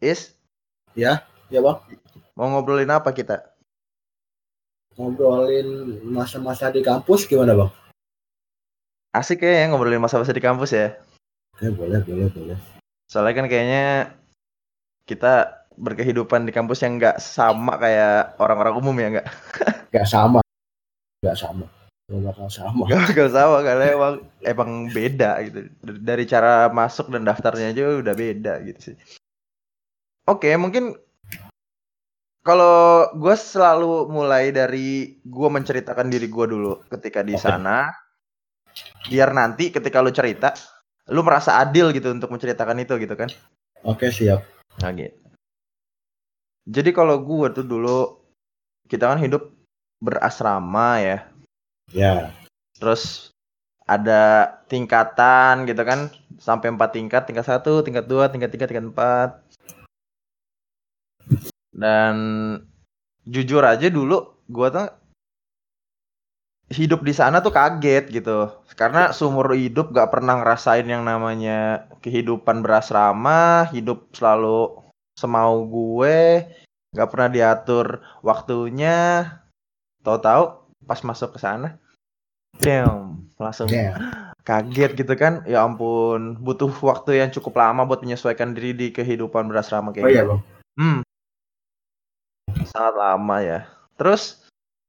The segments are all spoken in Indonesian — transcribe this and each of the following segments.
Is, Ya, ya bang. mau ngobrolin apa kita? Ngobrolin masa-masa di kampus gimana bang? Asik kayaknya ngobrolin masa-masa di kampus ya. Eh, boleh, boleh, boleh. Soalnya kan kayaknya kita berkehidupan di kampus yang nggak sama kayak orang-orang umum ya nggak? Gak sama. Gak sama. Gak bakal sama. Gak bakal sama karena emang emang beda gitu. Dari cara masuk dan daftarnya aja udah beda gitu sih. Oke, mungkin kalau gue selalu mulai dari gue menceritakan diri gue dulu ketika di sana, biar nanti ketika lu cerita, lu merasa adil gitu untuk menceritakan itu gitu kan? Oke, siap. Nah, gitu. Jadi kalau gue tuh dulu kita kan hidup berasrama ya, Ya, terus ada tingkatan gitu kan, sampai empat tingkat, tingkat satu, tingkat dua, tingkat tiga, tingkat empat. Dan jujur aja dulu gue tuh hidup di sana tuh kaget gitu, karena seumur hidup gak pernah ngerasain yang namanya kehidupan berasrama, hidup selalu semau gue, gak pernah diatur waktunya. Tahu-tahu pas masuk ke sana, damn, langsung ya. kaget gitu kan. Ya ampun, butuh waktu yang cukup lama buat menyesuaikan diri di kehidupan berasrama kayak Oh iya gitu. bang. Hmm. Sangat lama ya. Terus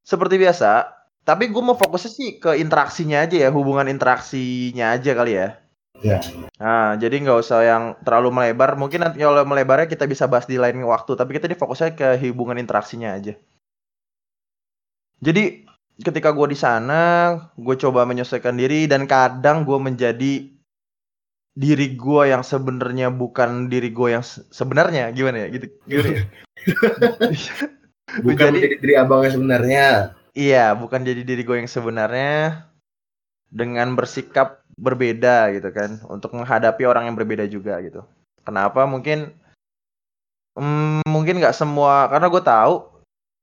seperti biasa, tapi gue mau fokusnya sih ke interaksinya aja ya, hubungan interaksinya aja kali ya. Ya. Nah, jadi nggak usah yang terlalu melebar. Mungkin nanti kalau melebarnya kita bisa bahas di lain waktu, tapi kita ini fokusnya ke hubungan interaksinya aja. Jadi ketika gue di sana, gue coba menyesuaikan diri dan kadang gue menjadi diri gue yang sebenarnya bukan diri gue yang se- sebenarnya gimana ya gitu ya? Bukan Jadi- menjadi diri abangnya sebenarnya. Iya, bukan jadi diri gue yang sebenarnya dengan bersikap berbeda gitu kan, untuk menghadapi orang yang berbeda juga gitu. Kenapa? Mungkin mm, mungkin nggak semua, karena gue tahu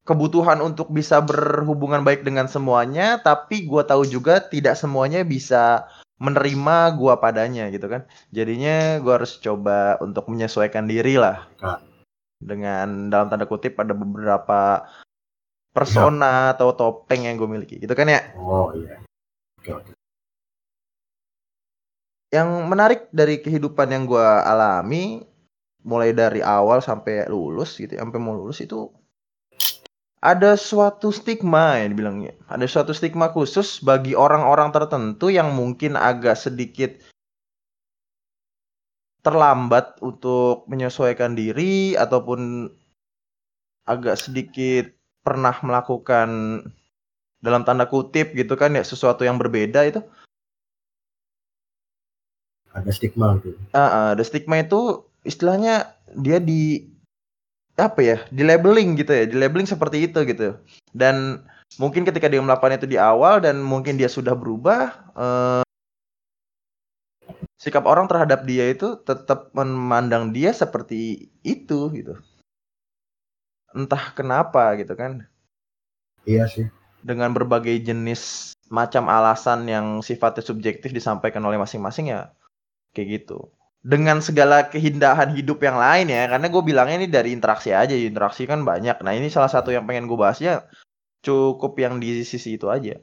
kebutuhan untuk bisa berhubungan baik dengan semuanya, tapi gue tahu juga tidak semuanya bisa menerima gue padanya gitu kan. Jadinya gue harus coba untuk menyesuaikan diri lah dengan dalam tanda kutip ada beberapa persona atau topeng yang gue miliki gitu kan ya Oh iya. Oke, oke. yang menarik dari kehidupan yang gue alami mulai dari awal sampai lulus gitu sampai mau lulus itu ada suatu stigma yang dibilangnya ada suatu stigma khusus bagi orang-orang tertentu yang mungkin agak sedikit terlambat untuk menyesuaikan diri ataupun agak sedikit pernah melakukan dalam tanda kutip gitu kan ya sesuatu yang berbeda itu Ada stigma gitu. Ah, ah, the stigma itu istilahnya dia di apa ya di labeling gitu ya di labeling seperti itu gitu. Dan mungkin ketika dia melakukan itu di awal dan mungkin dia sudah berubah eh, sikap orang terhadap dia itu tetap memandang dia seperti itu gitu. Entah kenapa gitu kan. Iya sih. dengan berbagai jenis macam alasan yang sifatnya subjektif disampaikan oleh masing-masing ya kayak gitu dengan segala keindahan hidup yang lain ya. Karena gue bilangnya ini dari interaksi aja interaksi kan banyak. Nah ini salah satu yang pengen gue bahasnya cukup yang di sisi itu aja.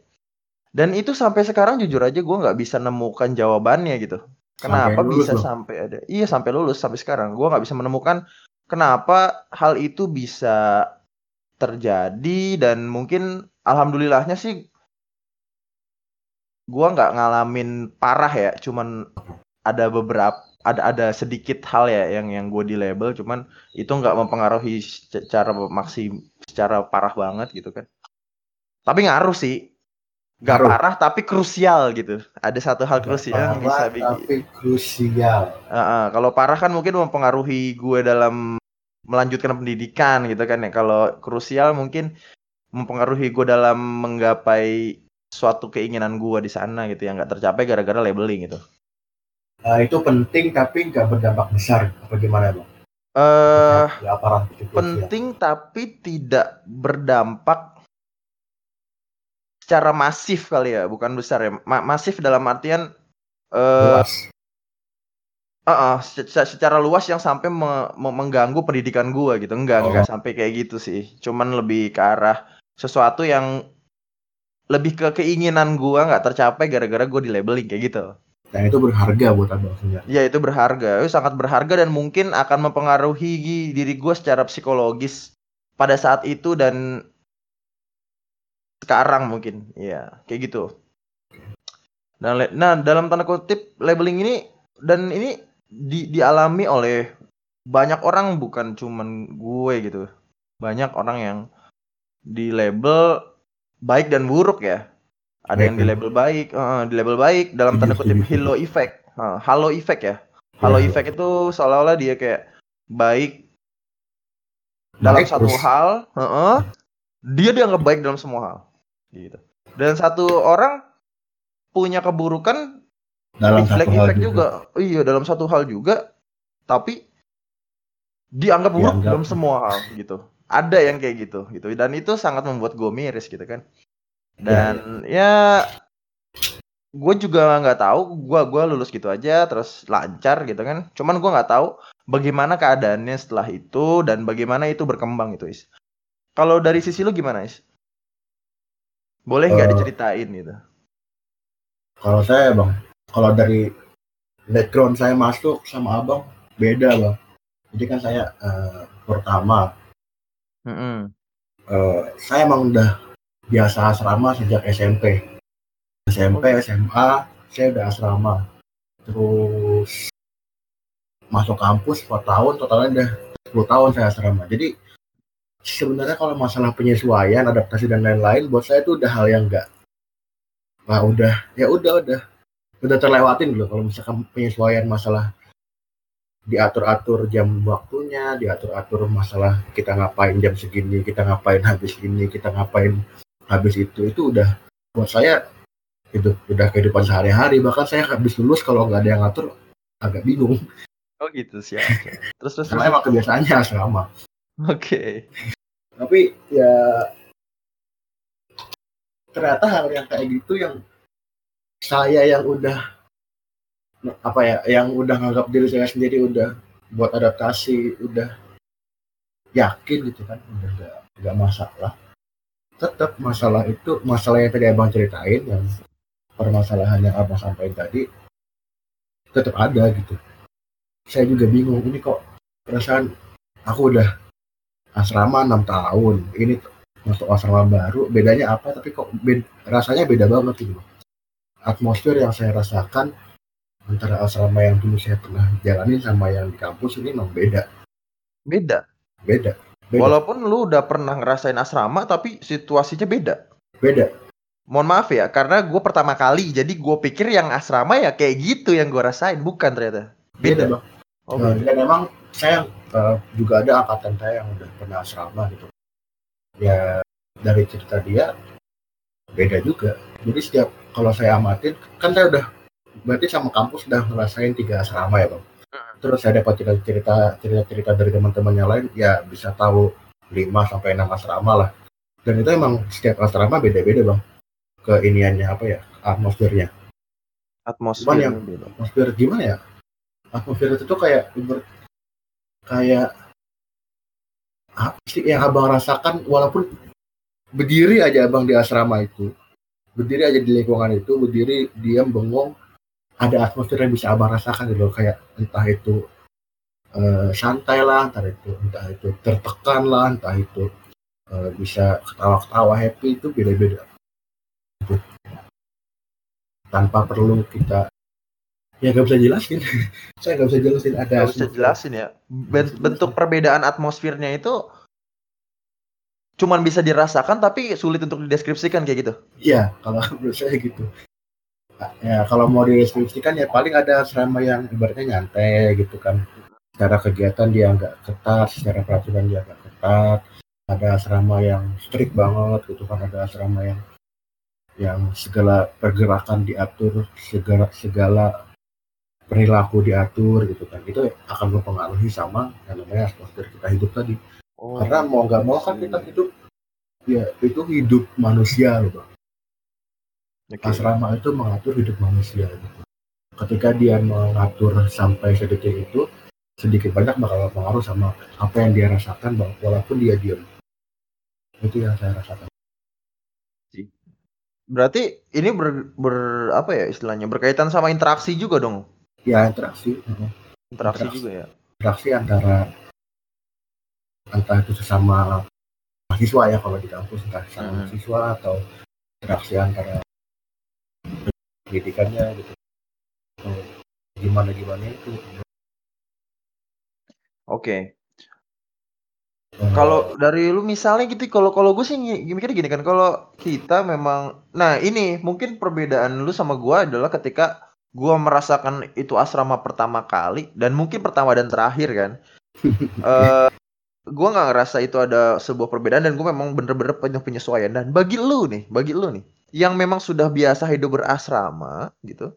Dan itu sampai sekarang jujur aja gue nggak bisa nemukan jawabannya gitu. Kenapa Sampai lulus bisa loh. sampai ada? Iya sampai lulus sampai sekarang. Gue nggak bisa menemukan kenapa hal itu bisa terjadi dan mungkin alhamdulillahnya sih gua nggak ngalamin parah ya. Cuman ada beberapa ada ada sedikit hal ya yang yang gue di label cuman itu nggak mempengaruhi secara maksim secara parah banget gitu kan tapi ngaruh sih nggak Ngaruh. parah tapi krusial gitu ada satu hal krusial yang bisa bikin tapi krusial. Heeh, kalau parah kan mungkin mempengaruhi gue dalam melanjutkan pendidikan gitu kan ya. Kalau krusial mungkin mempengaruhi gue dalam menggapai suatu keinginan gue di sana gitu yang nggak tercapai gara-gara labeling gitu. Nah, itu penting tapi nggak berdampak besar. Apa gimana bang? Ya, krusial. penting tapi tidak berdampak secara masif kali ya, bukan besar ya. Ma- masif dalam artian eh Luas. uh, secara, secara luas yang sampai me, me, mengganggu pendidikan gua gitu enggak oh. enggak sampai kayak gitu sih cuman lebih ke arah sesuatu yang lebih ke keinginan gua nggak tercapai gara-gara gua di labeling kayak gitu dan itu berharga buat abang. Ya itu berharga, itu sangat berharga dan mungkin akan mempengaruhi diri gue secara psikologis pada saat itu dan sekarang mungkin, ya kayak gitu. Nah, nah dalam tanda kutip labeling ini dan ini di, dialami oleh banyak orang bukan cuman gue gitu, banyak orang yang di label baik dan buruk ya ada yang di label baik, uh, di label baik dalam tanda kutip halo effect. Uh, halo effect ya. Halo yeah. effect itu seolah-olah dia kayak baik dalam satu terus. hal, uh -uh, dia dianggap baik dalam semua hal. Gitu. Dan satu orang punya keburukan dalam satu effect juga. juga. Iya, dalam satu hal juga, tapi dianggap buruk dianggap. dalam semua hal gitu. Ada yang kayak gitu gitu. Dan itu sangat membuat gue miris gitu kan. Dan ya, ya gue juga nggak tahu, gue gua lulus gitu aja terus lancar gitu kan. Cuman gue nggak tahu bagaimana keadaannya setelah itu dan bagaimana itu berkembang itu Is. Kalau dari sisi lu gimana Is? Boleh nggak uh, diceritain gitu? Kalau saya bang, kalau dari background saya masuk sama abang beda bang. Jadi kan saya uh, pertama, mm -hmm. uh, saya emang udah biasa asrama sejak SMP. SMP, SMA, saya udah asrama. Terus masuk kampus 4 tahun, totalnya udah 10 tahun saya asrama. Jadi sebenarnya kalau masalah penyesuaian, adaptasi dan lain-lain, buat saya itu udah hal yang enggak. Nah, udah, ya udah, udah. Udah terlewatin gitu kalau misalkan penyesuaian masalah diatur-atur jam waktunya, diatur-atur masalah kita ngapain jam segini, kita ngapain habis ini, kita ngapain habis itu itu udah buat saya itu udah kehidupan sehari-hari. Bahkan saya habis lulus kalau nggak ada yang ngatur agak bingung. Oh gitu sih terus terus karena emang kebiasaannya sama oke. Okay. tapi ya ternyata hal yang kayak gitu yang saya yang udah apa ya yang udah nganggap diri saya sendiri udah buat adaptasi udah yakin gitu kan udah nggak nggak masalah tetap masalah itu masalah yang tadi abang ceritain yang permasalahan yang abang sampaikan tadi tetap ada gitu. Saya juga bingung ini kok perasaan aku udah asrama enam tahun ini masuk asrama baru bedanya apa? Tapi kok bed, rasanya beda banget gitu. Atmosfer yang saya rasakan antara asrama yang dulu saya pernah jalani sama yang di kampus ini memang beda. Beda? Beda Beda. Walaupun lu udah pernah ngerasain asrama, tapi situasinya beda. Beda. Mohon maaf ya, karena gue pertama kali, jadi gue pikir yang asrama ya kayak gitu yang gue rasain, bukan ternyata. Beda, beda bang. Oh, nah, dan memang saya uh, juga ada angkatan saya yang udah pernah asrama gitu. Ya dari cerita dia beda juga. Jadi setiap kalau saya amatin, kan saya udah berarti sama kampus udah ngerasain tiga asrama ya bang terus saya dapat cerita cerita cerita dari teman-teman yang lain ya bisa tahu 5 sampai enam asrama lah. Dan itu emang setiap asrama beda-beda bang ke iniannya apa ya atmosfernya. Atmosfer yang atmosfer gimana ya? Atmosfer itu tuh kayak kayak apa sih yang abang rasakan walaupun berdiri aja abang di asrama itu berdiri aja di lingkungan itu berdiri diam bengong ada atmosfer yang bisa abang rasakan gitu kayak entah itu uh, santai lah entah itu entah itu tertekan lah entah itu uh, bisa ketawa-ketawa happy itu beda-beda. Gitu. tanpa perlu kita ya gak bisa jelasin. Saya gak bisa jelasin ada gak bisa jelasin ya. Bentuk perbedaan atmosfernya itu cuman bisa dirasakan tapi sulit untuk dideskripsikan kayak gitu. Iya kalau menurut saya gitu ya kalau mau dideskripsikan ya paling ada asrama yang ibaratnya nyantai gitu kan. Secara kegiatan dia nggak ketat secara peraturan dia nggak ketat. Ada asrama yang strict banget gitu kan ada asrama yang yang segala pergerakan diatur segala segala perilaku diatur gitu kan. Itu akan mempengaruhi sama yang namanya atmosfer kita hidup tadi. Oh. karena mau nggak mau kan kita hidup ya itu hidup manusia loh bang Okay. Asrama itu mengatur hidup manusia. Gitu. ketika dia mengatur sampai sedetik itu sedikit banyak bakal pengaruh sama apa yang dia rasakan walaupun dia diam itu yang saya rasakan berarti ini ber, ber apa ya istilahnya berkaitan sama interaksi juga dong ya interaksi interaksi, interaksi juga ya interaksi antara antara itu sesama mahasiswa ya kalau di kampus entah sama hmm. mahasiswa atau interaksi antara pendidikannya gitu gimana gimana itu Oke. Kalau dari lu misalnya gitu, kalau kalau gue sih mikirnya gini kan, kalau kita memang, nah ini mungkin perbedaan lu sama gue adalah ketika gue merasakan itu asrama pertama kali dan mungkin pertama dan terakhir kan. uh, gue nggak ngerasa itu ada sebuah perbedaan dan gue memang bener-bener punya penyesuaian dan bagi lu nih, bagi lu nih, yang memang sudah biasa hidup berasrama gitu,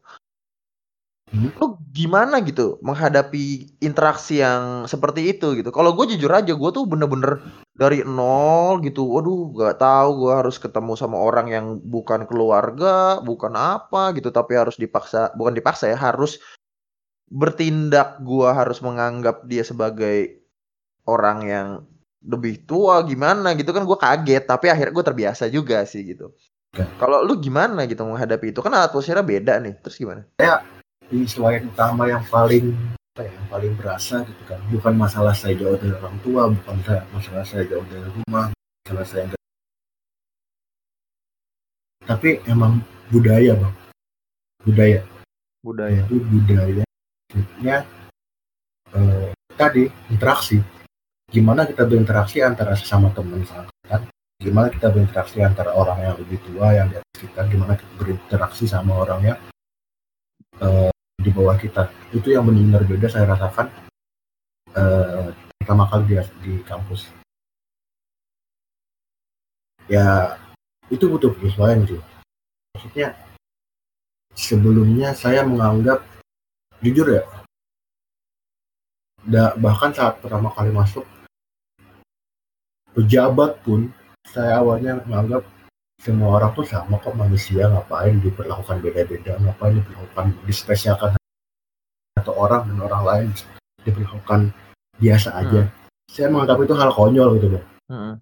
Hmm. Lu gimana gitu menghadapi interaksi yang seperti itu gitu? Kalau gue jujur aja gue tuh bener-bener dari nol gitu. Waduh, gak tahu gue harus ketemu sama orang yang bukan keluarga, bukan apa gitu, tapi harus dipaksa, bukan dipaksa ya, harus bertindak. Gue harus menganggap dia sebagai orang yang lebih tua gimana gitu kan gue kaget, tapi akhirnya gue terbiasa juga sih gitu. Kalau lu gimana gitu menghadapi itu? Kan atmosfernya beda nih. Terus gimana? Ya, penyesuaian utama yang paling apa ya, yang paling berasa gitu kan. Bukan masalah saya jauh dari orang tua bukan masalah saya jauh dari rumah masalah saya enggak tapi emang budaya bang. Budaya. Budaya. Itu budaya maksudnya eh, tadi interaksi. Gimana kita berinteraksi antara sesama teman kan gimana kita berinteraksi antara orang yang lebih tua yang di atas kita? Gimana kita berinteraksi sama orang yang uh, di bawah kita? Itu yang benar-benar beda saya rasakan uh, pertama kali di, di kampus. Ya itu butuh penyesuaian sih. Maksudnya sebelumnya saya menganggap jujur ya bahkan saat pertama kali masuk pejabat pun saya awalnya menganggap semua orang tuh sama kok manusia ngapain diperlakukan beda-beda ngapain diperlakukan dispesialkan atau orang dan orang lain diperlakukan biasa aja hmm. saya menganggap itu hal konyol gitu loh hmm.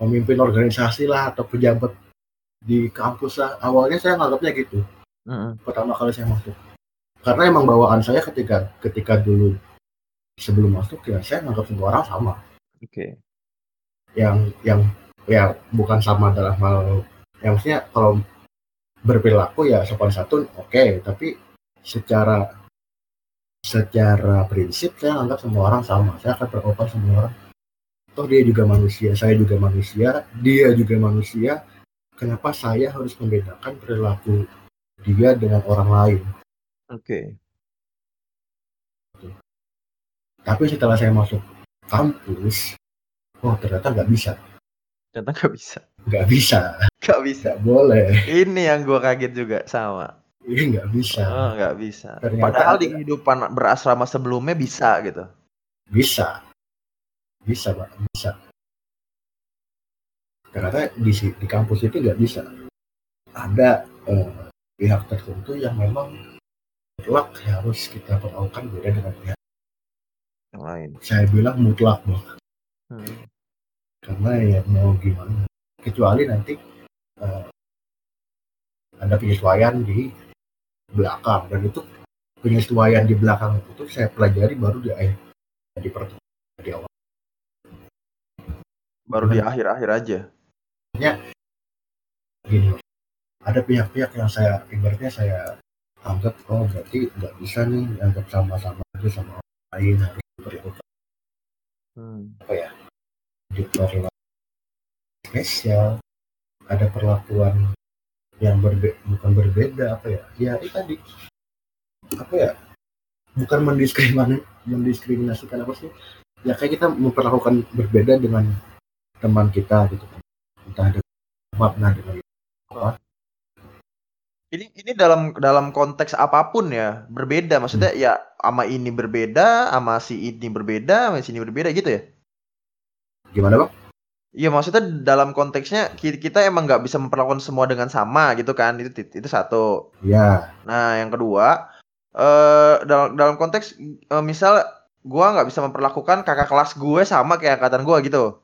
pemimpin organisasi lah atau pejabat di kampus lah awalnya saya menganggapnya gitu hmm. pertama kali saya masuk karena emang bawaan saya ketika ketika dulu sebelum masuk ya saya menganggap semua orang sama oke okay. Yang yang ya bukan sama dalam hal yang maksudnya kalau berperilaku ya sopan santun oke okay, tapi secara secara prinsip saya anggap semua orang sama saya akan berkorban semua orang toh dia juga manusia saya juga manusia dia juga manusia kenapa saya harus membedakan perilaku dia dengan orang lain oke okay. tapi setelah saya masuk kampus oh ternyata nggak bisa Ternyata nggak bisa. Nggak bisa. Nggak bisa. Gak boleh. Ini yang gue kaget juga sama. Ini nggak bisa. Oh, nggak bisa. Ternyata Padahal di kehidupan berasrama sebelumnya bisa gitu. Bisa. Bisa, Pak. Bisa. Ternyata di, di kampus itu nggak bisa. Ada eh, pihak tertentu yang memang mutlak harus kita perlakukan beda dengan pihak yang lain. Saya bilang mutlak, Bang. Hmm. Karena ya mau gimana kecuali nanti uh, ada penyesuaian di belakang. Dan itu penyesuaian di belakang itu saya pelajari baru di akhir di pertemuan di awal. Baru di akhir-akhir aja. Ya gini ada pihak-pihak yang saya ibaratnya saya anggap oh berarti nggak bisa nih anggap sama-sama aja sama orang lain harus diperlakukan hmm. apa ya? Diperlakukan spesial. Ada perlakuan yang berbe bukan berbeda apa ya? Ya itu tadi. Apa ya? Bukan mendiskriminasi mendiskriminasikan apa sih? Ya kayak kita memperlakukan berbeda dengan teman kita gitu kan. Entah ada makna dengan apa ini ini dalam dalam konteks apa pun ya berbeda maksudnya hmm. ya ama ini berbeda ama si ini berbeda ama si ini berbeda gitu ya Gimana bang? Iya maksudnya dalam konteksnya kita emang nggak bisa memperlakukan semua dengan sama gitu kan itu itu satu. Iya. Nah yang kedua eh dalam dalam konteks uh, misal gua nggak bisa memperlakukan kakak kelas gue sama kayak angkatan gua gitu.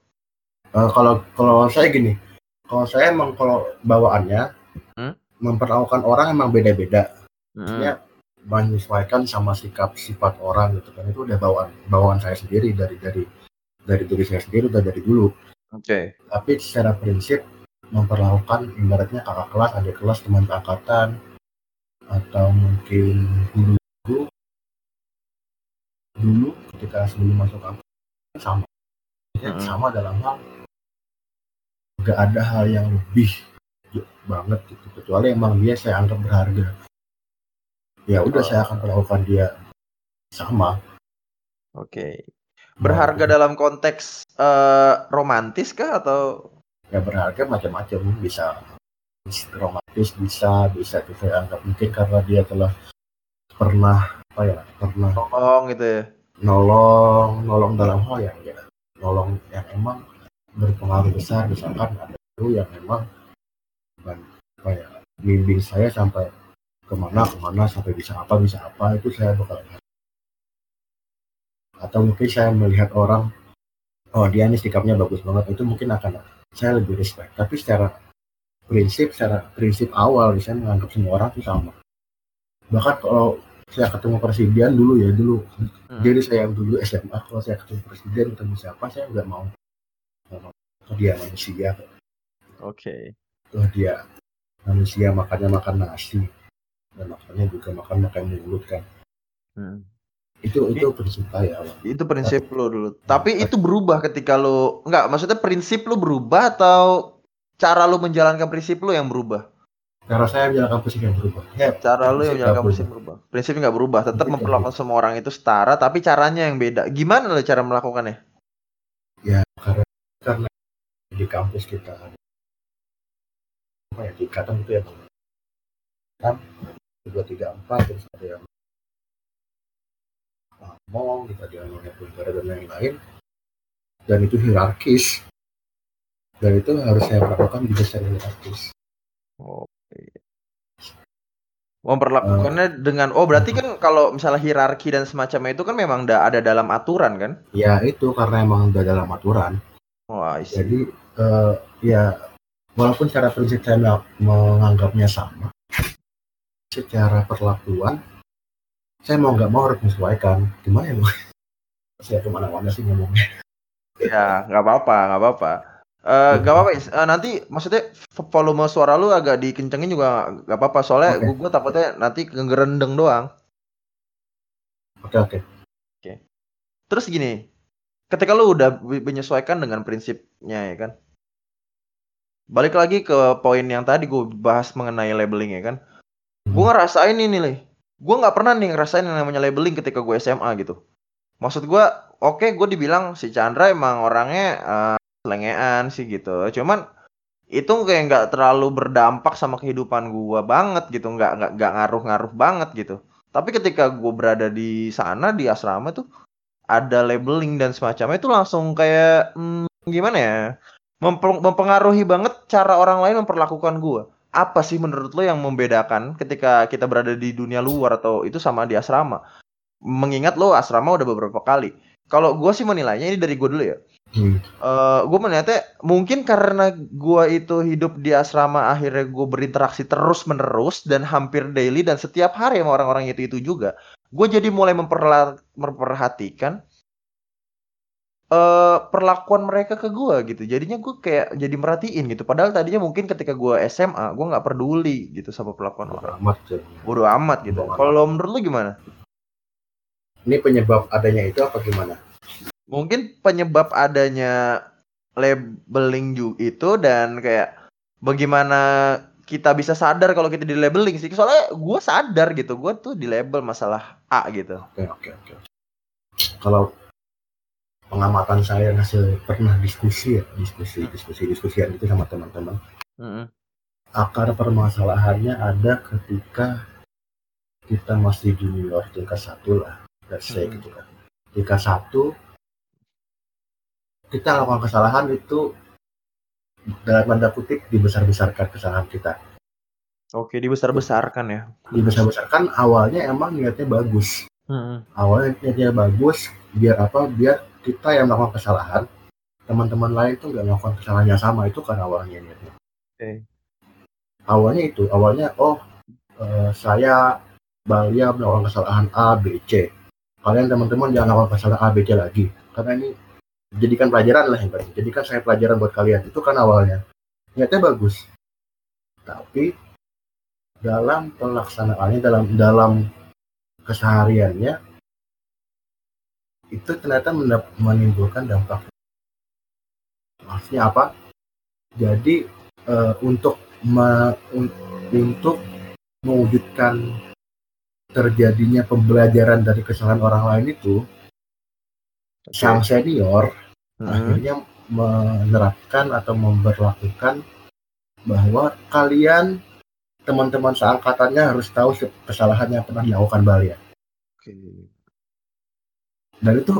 Uh, kalau kalau saya gini, kalau saya emang kalau bawaannya hmm? Memperlakukan orang emang beda-beda. Hmm. Ya menyesuaikan sama sikap sifat orang gitu kan itu udah bawaan bawaan saya sendiri dari dari dari diri saya sendiri udah dari dulu Oke. Okay. Tapi secara prinsip memperlakukan ibaratnya kakak kelas, adik kelas, teman angkatan atau mungkin guru dulu ketika sebelum masuk angkatan sama hmm. sama dalam hal gak ada hal yang lebih banget gitu kecuali emang dia saya anggap berharga ya udah oh. saya akan melakukan dia sama oke okay. Berharga dalam konteks uh, romantis kah atau? Ya berharga macam-macam bisa romantis bisa bisa kita anggap mungkin karena dia telah pernah apa ya pernah nolong gitu ya nolong nolong dalam hal yang ya nolong yang emang berpengaruh besar misalkan ada itu yang memang apa ya bimbing saya sampai ke mana ke mana sampai bisa apa bisa apa itu saya bakal atau mungkin saya melihat orang oh dia ini sikapnya bagus banget itu mungkin akan saya lebih respect. Tapi secara prinsip secara prinsip awal saya menganggap semua orang itu sama. Bahkan kalau saya ketemu presiden dulu ya dulu. Hmm. jadi saya dulu SMA kalau saya ketemu presiden ketemu siapa saya nggak mau. Oh, dia manusia. Oke. okay. Oh dia manusia makannya makan nasi. Dan makannya juga makan makan mulut kan. Hmm. Itu itu prinsip saya itu prinsip lo dulu. Tapi itu berubah ketika lo enggak maksudnya prinsip lo berubah atau cara lo menjalankan prinsip lo yang berubah? Cara saya menjalankan prinsip yang berubah. Ya, cara lo yang menjalankan prinsip berubah. prinsip nggak berubah tetap memperlakukan semua orang itu setara tapi caranya yang beda. Gimana lo cara melakukannya? Ya karena karena di kampus kita apa ya tingkatan itu ya kan dua tiga empat terus ada yang ngomong kita dia negara dan lain-lain. Dan itu hierarkis. Dan itu harus saya lakukan juga secara hierarkis. Oh, iya. memperlakukannya uh, dengan oh berarti kan kalau misalnya hierarki dan semacamnya itu kan memang udah ada dalam aturan kan? Ya itu karena emang udah dalam aturan. Oh, jadi uh, ya walaupun cara prinsip saya menganggapnya sama secara perlakuan saya mau nggak mau harus menyesuaikan. Gimana ya saya ke mana-mana sih ngomongnya. Ya nggak apa-apa nggak apa-apa. Uh, gak apa-apa. Uh, nanti maksudnya volume suara lu agak dikencengin juga gak apa-apa. Soalnya okay. gue takutnya nanti ngerendeng doang. Oke okay, oke. Okay. oke. Okay. terus gini ketika lu udah menyesuaikan dengan prinsipnya ya kan balik lagi ke poin yang tadi gue bahas mengenai labeling ya kan? Hmm. gue ngerasain ini nih gue nggak pernah nih ngerasain yang namanya labeling ketika gue SMA gitu. Maksud gue oke okay, gue dibilang si Chandra emang orangnya uh, selengean sih gitu. Cuman itu kayak nggak terlalu berdampak sama kehidupan gue banget gitu. Nggak nggak nggak ngaruh-ngaruh banget gitu. Tapi ketika gue berada di sana di asrama tuh ada labeling dan semacamnya itu langsung kayak hmm, gimana ya mempengaruhi banget cara orang lain memperlakukan gue apa sih menurut lo yang membedakan ketika kita berada di dunia luar atau itu sama di asrama? Mengingat lo asrama udah beberapa kali. Kalau gue sih menilainya ini dari gue dulu ya. Hmm. Uh, eh, gue menilainya mungkin karena gue itu hidup di asrama akhirnya gue berinteraksi terus menerus dan hampir daily dan setiap hari sama orang-orang itu itu juga. Gue jadi mulai memperhatikan uh, perlakuan mereka ke gue gitu. Jadinya gue kayak jadi merhatiin gitu. Padahal tadinya mungkin ketika gue SMA gue nggak peduli gitu sama perlakuan orang. Amat. Bodoh amat gitu. Kalau menurut lu gimana? Ini penyebab adanya itu apa gimana? Mungkin penyebab adanya labeling juga itu dan kayak bagaimana kita bisa sadar kalau kita di labeling sih. Soalnya gue sadar gitu, gue tuh di label masalah A gitu. Oke oke oke. Kalau pengamatan saya hasil pernah diskusi ya diskusi diskusi diskusian itu sama teman-teman mm-hmm. akar permasalahannya ada ketika kita masih junior tingkat satu lah let's say mm-hmm. gitu kan tingkat satu kita lakukan kesalahan itu dalam tanda kutip dibesar-besarkan kesalahan kita. Oke, dibesar-besarkan ya. Dibesar-besarkan awalnya emang niatnya bagus. Hmm. Awalnya niatnya bagus, biar apa? Biar kita yang melakukan kesalahan, teman-teman lain tuh nggak melakukan kesalahan yang sama itu kan awalnya niatnya. Oke. Awalnya itu, awalnya oh uh, saya Balia melakukan kesalahan A, B, C. Kalian teman-teman jangan melakukan kesalahan A, B, C lagi. Karena ini jadikan pelajaran lah yang Jadikan saya pelajaran buat kalian. Itu kan awalnya. Niatnya bagus. Tapi dalam pelaksanaannya, dalam dalam kesehariannya, itu ternyata menimbulkan dampak. Maksudnya apa? Jadi uh, untuk me, un, untuk mewujudkan terjadinya pembelajaran dari kesalahan orang lain itu okay. sang senior hmm. akhirnya menerapkan atau memperlakukan bahwa kalian teman-teman seangkatannya harus tahu kesalahan yang pernah dilakukan Balia. Okay. Dan itu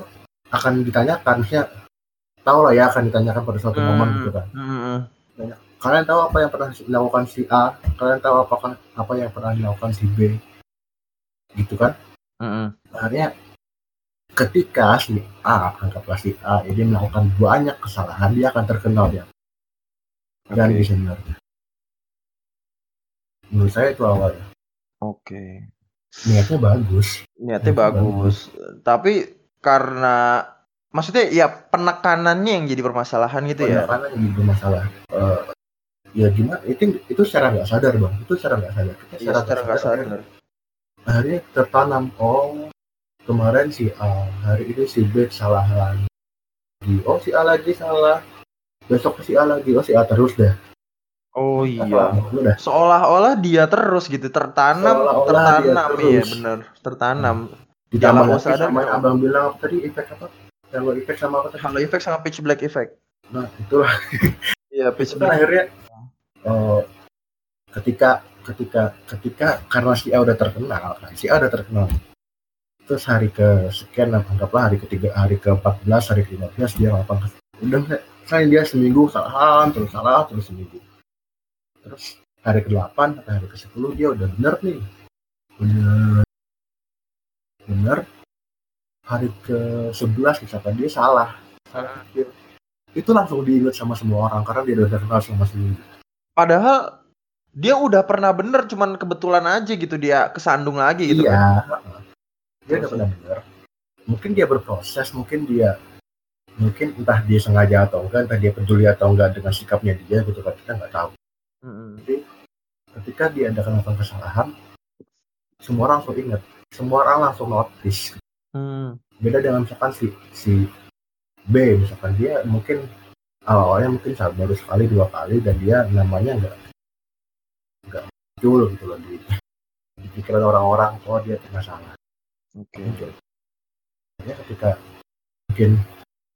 akan ditanyakan, misalnya tahu lah ya akan ditanyakan pada suatu hmm. momen gitu kan. Hmm. Kalian tahu apa yang pernah dilakukan si A, kalian tahu apa apa yang pernah dilakukan si B, gitu kan mm-hmm. akhirnya ketika si A anggaplah si A ini melakukan banyak kesalahan dia akan terkenal ya dan okay. bisa menurut saya itu awalnya oke okay. niatnya bagus niatnya, bagus. bagus tapi karena maksudnya ya penekanannya yang jadi permasalahan gitu ya. Penekanan yang jadi bermasalah uh, ya gimana itu itu secara nggak sadar bang. Itu secara nggak sadar. Kita iya, secara nggak sadar, sadar. Akhirnya tertanam oh kemarin si A hari ini si B salah lagi. Oh si A lagi salah. Besok si A lagi. Oh si A terus deh. Oh iya. Seolah-olah dia terus gitu. Tertanam tertanam. Iya benar tertanam di dalam usaha sama abang bilang apa tadi efek apa? Kalau efek sama apa tadi? Halo efek sama pitch black effect. Nah itulah. Iya pitch black. akhirnya. Uh, ketika ketika ketika karena si A udah terkenal kan? Si A udah terkenal. Terus hari ke sekian anggaplah hari ketiga hari ke 14 hari ke 15 dia lapang udah saya dia seminggu salah terus salah terus seminggu. Terus hari ke 8 atau hari ke 10 dia udah bener nih. Bener bener. Hari ke 11 misalkan dia salah. Itu langsung diingat sama semua orang karena dia udah terkenal sama seminggu padahal dia udah pernah bener cuman kebetulan aja gitu dia kesandung lagi gitu iya kan? dia udah pernah bener. Mungkin dia berproses mungkin dia mungkin entah dia sengaja atau enggak entah dia peduli atau enggak dengan sikapnya dia gitu kan kita nggak tahu. Mm-hmm. jadi ketika dia ada melakukan kesalahan semua orang langsung ingat semua orang langsung notice mm. beda dengan misalkan si si B misalkan dia mungkin awalnya mungkin baru sekali dua kali dan dia namanya enggak nggak muncul gitu loh di, di pikiran orang-orang oh dia pernah salah oke okay. ya ketika mungkin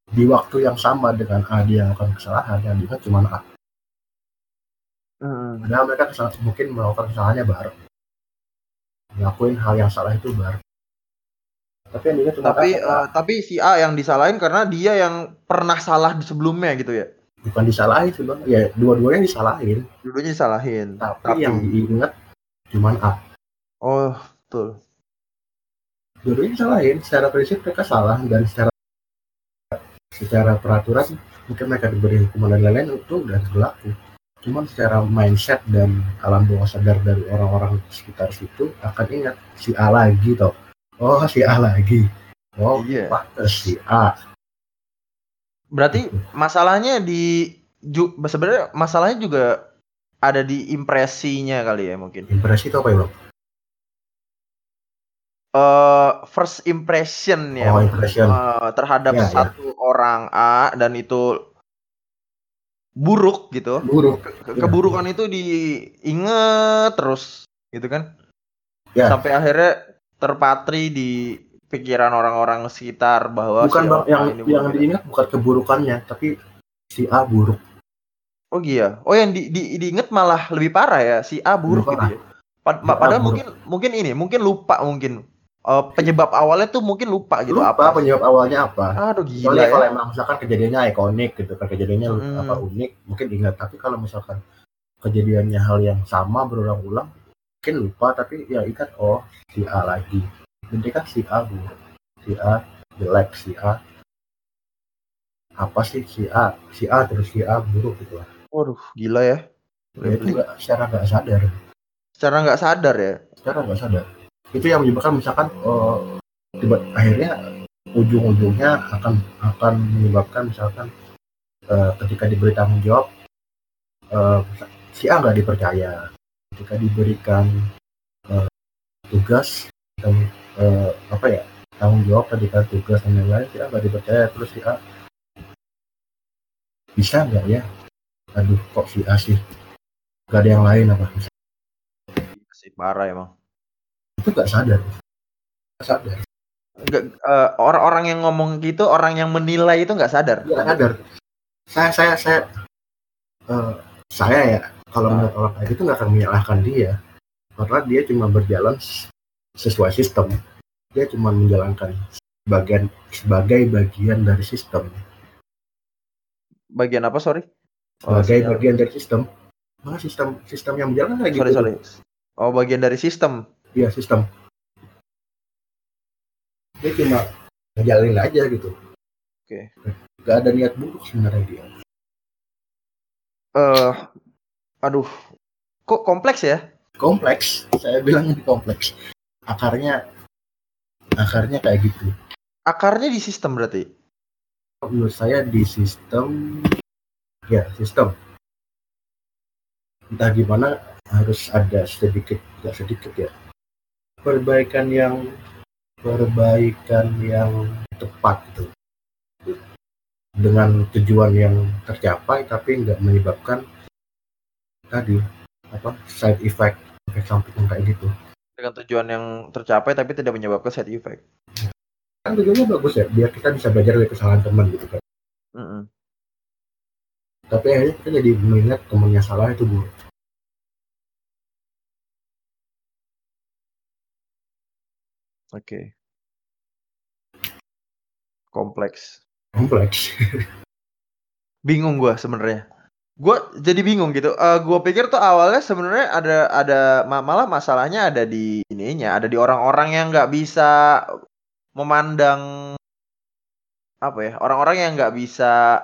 di waktu yang sama dengan A dia melakukan kesalahan yang dilihat cuma A hmm. padahal mereka kesalahan, mungkin melakukan kesalahannya bareng ngelakuin hal yang salah itu bareng tapi yang cuma tapi uh, tapi si A yang disalahin karena dia yang pernah salah di sebelumnya gitu ya? Bukan disalahin sih bang. Ya dua-duanya disalahin. Dua-duanya disalahin. Tapi, tapi yang diingat cuma A. Oh betul. Dua-duanya disalahin. Secara prinsip mereka salah dan secara secara peraturan mungkin mereka diberi hukuman dan lain-lain itu udah berlaku cuman secara mindset dan alam bawah sadar dari orang-orang sekitar situ akan ingat si A lagi toh oh si A lagi oh iya. si A Berarti masalahnya di sebenarnya masalahnya juga ada di impresinya kali ya mungkin. Impresi itu apa ya, Bang? Uh, first impression ya oh, impression. Uh, terhadap ya, ya. satu ya. orang A dan itu buruk gitu. Buruk. Ke ya. keburukan itu diinget terus gitu kan. Ya. Sampai akhirnya terpatri di pikiran orang-orang sekitar bahwa bukan si bang, yang ini yang diingat bukan keburukannya tapi si A buruk oh iya oh yang di, di diingat malah lebih parah ya si A buruk gitu ya Pad padahal buruk. mungkin mungkin ini mungkin lupa mungkin uh, penyebab awalnya tuh mungkin lupa gitu lupa apa penyebab awalnya apa. Aduh gila Soalnya ya. kalau emang misalkan kejadiannya ikonik gitu kan kejadiannya hmm. apa unik mungkin ingat. Tapi kalau misalkan kejadiannya hal yang sama berulang-ulang mungkin lupa. Tapi ya ikat oh si A lagi. Nanti kan si A bu. Si A jelek si A apa sih? Si A si A terus si A buruk gitu lah. Waduh gila ya. Ya itu gak, secara nggak sadar. Secara nggak sadar ya? Secara nggak sadar itu yang menyebabkan misalkan oh, tiba akhirnya ujung-ujungnya akan akan menyebabkan misalkan uh, ketika diberi tanggung jawab uh, si A nggak dipercaya. Ketika diberikan uh, tugas dan uh, apa ya tanggung jawab ketika tugas dan lain-lain si A nggak dipercaya terus si A bisa nggak ya? Aduh kok si A sih? Gak ada yang lain apa? Sih parah emang itu gak sadar. Gak sadar. Uh, orang-orang yang ngomong gitu orang yang menilai itu nggak sadar? Nggak sadar. Saya saya saya uh, saya ya kalau menurut orang kayak gitu nggak akan menyalahkan dia. Karena dia cuma berjalan sesuai sistem. Dia cuma menjalankan bagian sebagai bagian dari sistem. Bagian apa sorry? Sebagai oh, bagian dari sistem. Mana sistem sistem yang berjalan kayak sorry, gitu. sorry. oh bagian dari sistem iya sistem. Dia cuma ngejalanin aja gitu. Oke. Okay. gak ada niat buruk sebenarnya dia. Eh uh, aduh. Kok kompleks ya? Kompleks. Saya bilang ini kompleks. Akarnya akarnya kayak gitu. Akarnya di sistem berarti? Menurut saya di sistem ya sistem. Entah gimana harus ada sedikit tidak sedikit ya perbaikan yang perbaikan yang tepat gitu dengan tujuan yang tercapai tapi nggak menyebabkan tadi apa side effect efek samping kayak gitu. Dengan tujuan yang tercapai tapi tidak menyebabkan side effect. Kan tujuannya bagus ya biar kita bisa belajar dari kesalahan teman gitu kan. Mm -hmm. tapi akhirnya kita jadi mengingat temannya salah itu buruk Oke. Okay. Kompleks. Kompleks. bingung gue sebenarnya. Gue jadi bingung gitu. Uh, eh, gue pikir tuh awalnya sebenarnya ada ada malah masalahnya ada di ininya, ada di orang-orang yang nggak bisa memandang apa ya, orang-orang yang nggak bisa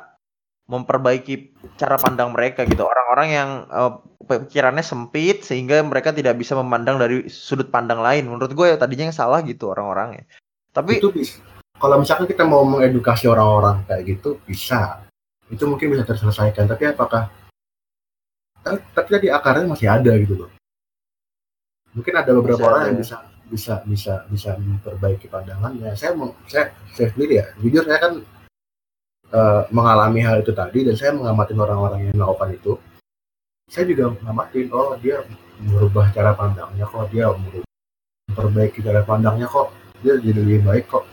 memperbaiki cara pandang mereka gitu. Orang-orang yang uh, pikirannya sempit sehingga mereka tidak bisa memandang dari sudut pandang lain. Menurut gue ya tadinya yang salah gitu orang-orangnya. Tapi itu bisa. Kalau misalkan kita mau mengedukasi orang-orang kayak gitu bisa. Itu mungkin bisa terselesaikan. Tapi apakah tapi tadi akarnya masih ada gitu loh. Mungkin ada beberapa orang yang ya. bisa bisa bisa bisa memperbaiki pandangannya. Saya mau saya saya sendiri ya, jujur saya kan uh, mengalami hal itu tadi dan saya mengamati orang-orang yang melakukan itu. Saya juga mengamati oh dia merubah cara pandangnya kok, dia merubah memperbaiki cara pandangnya kok, dia jadi lebih baik kok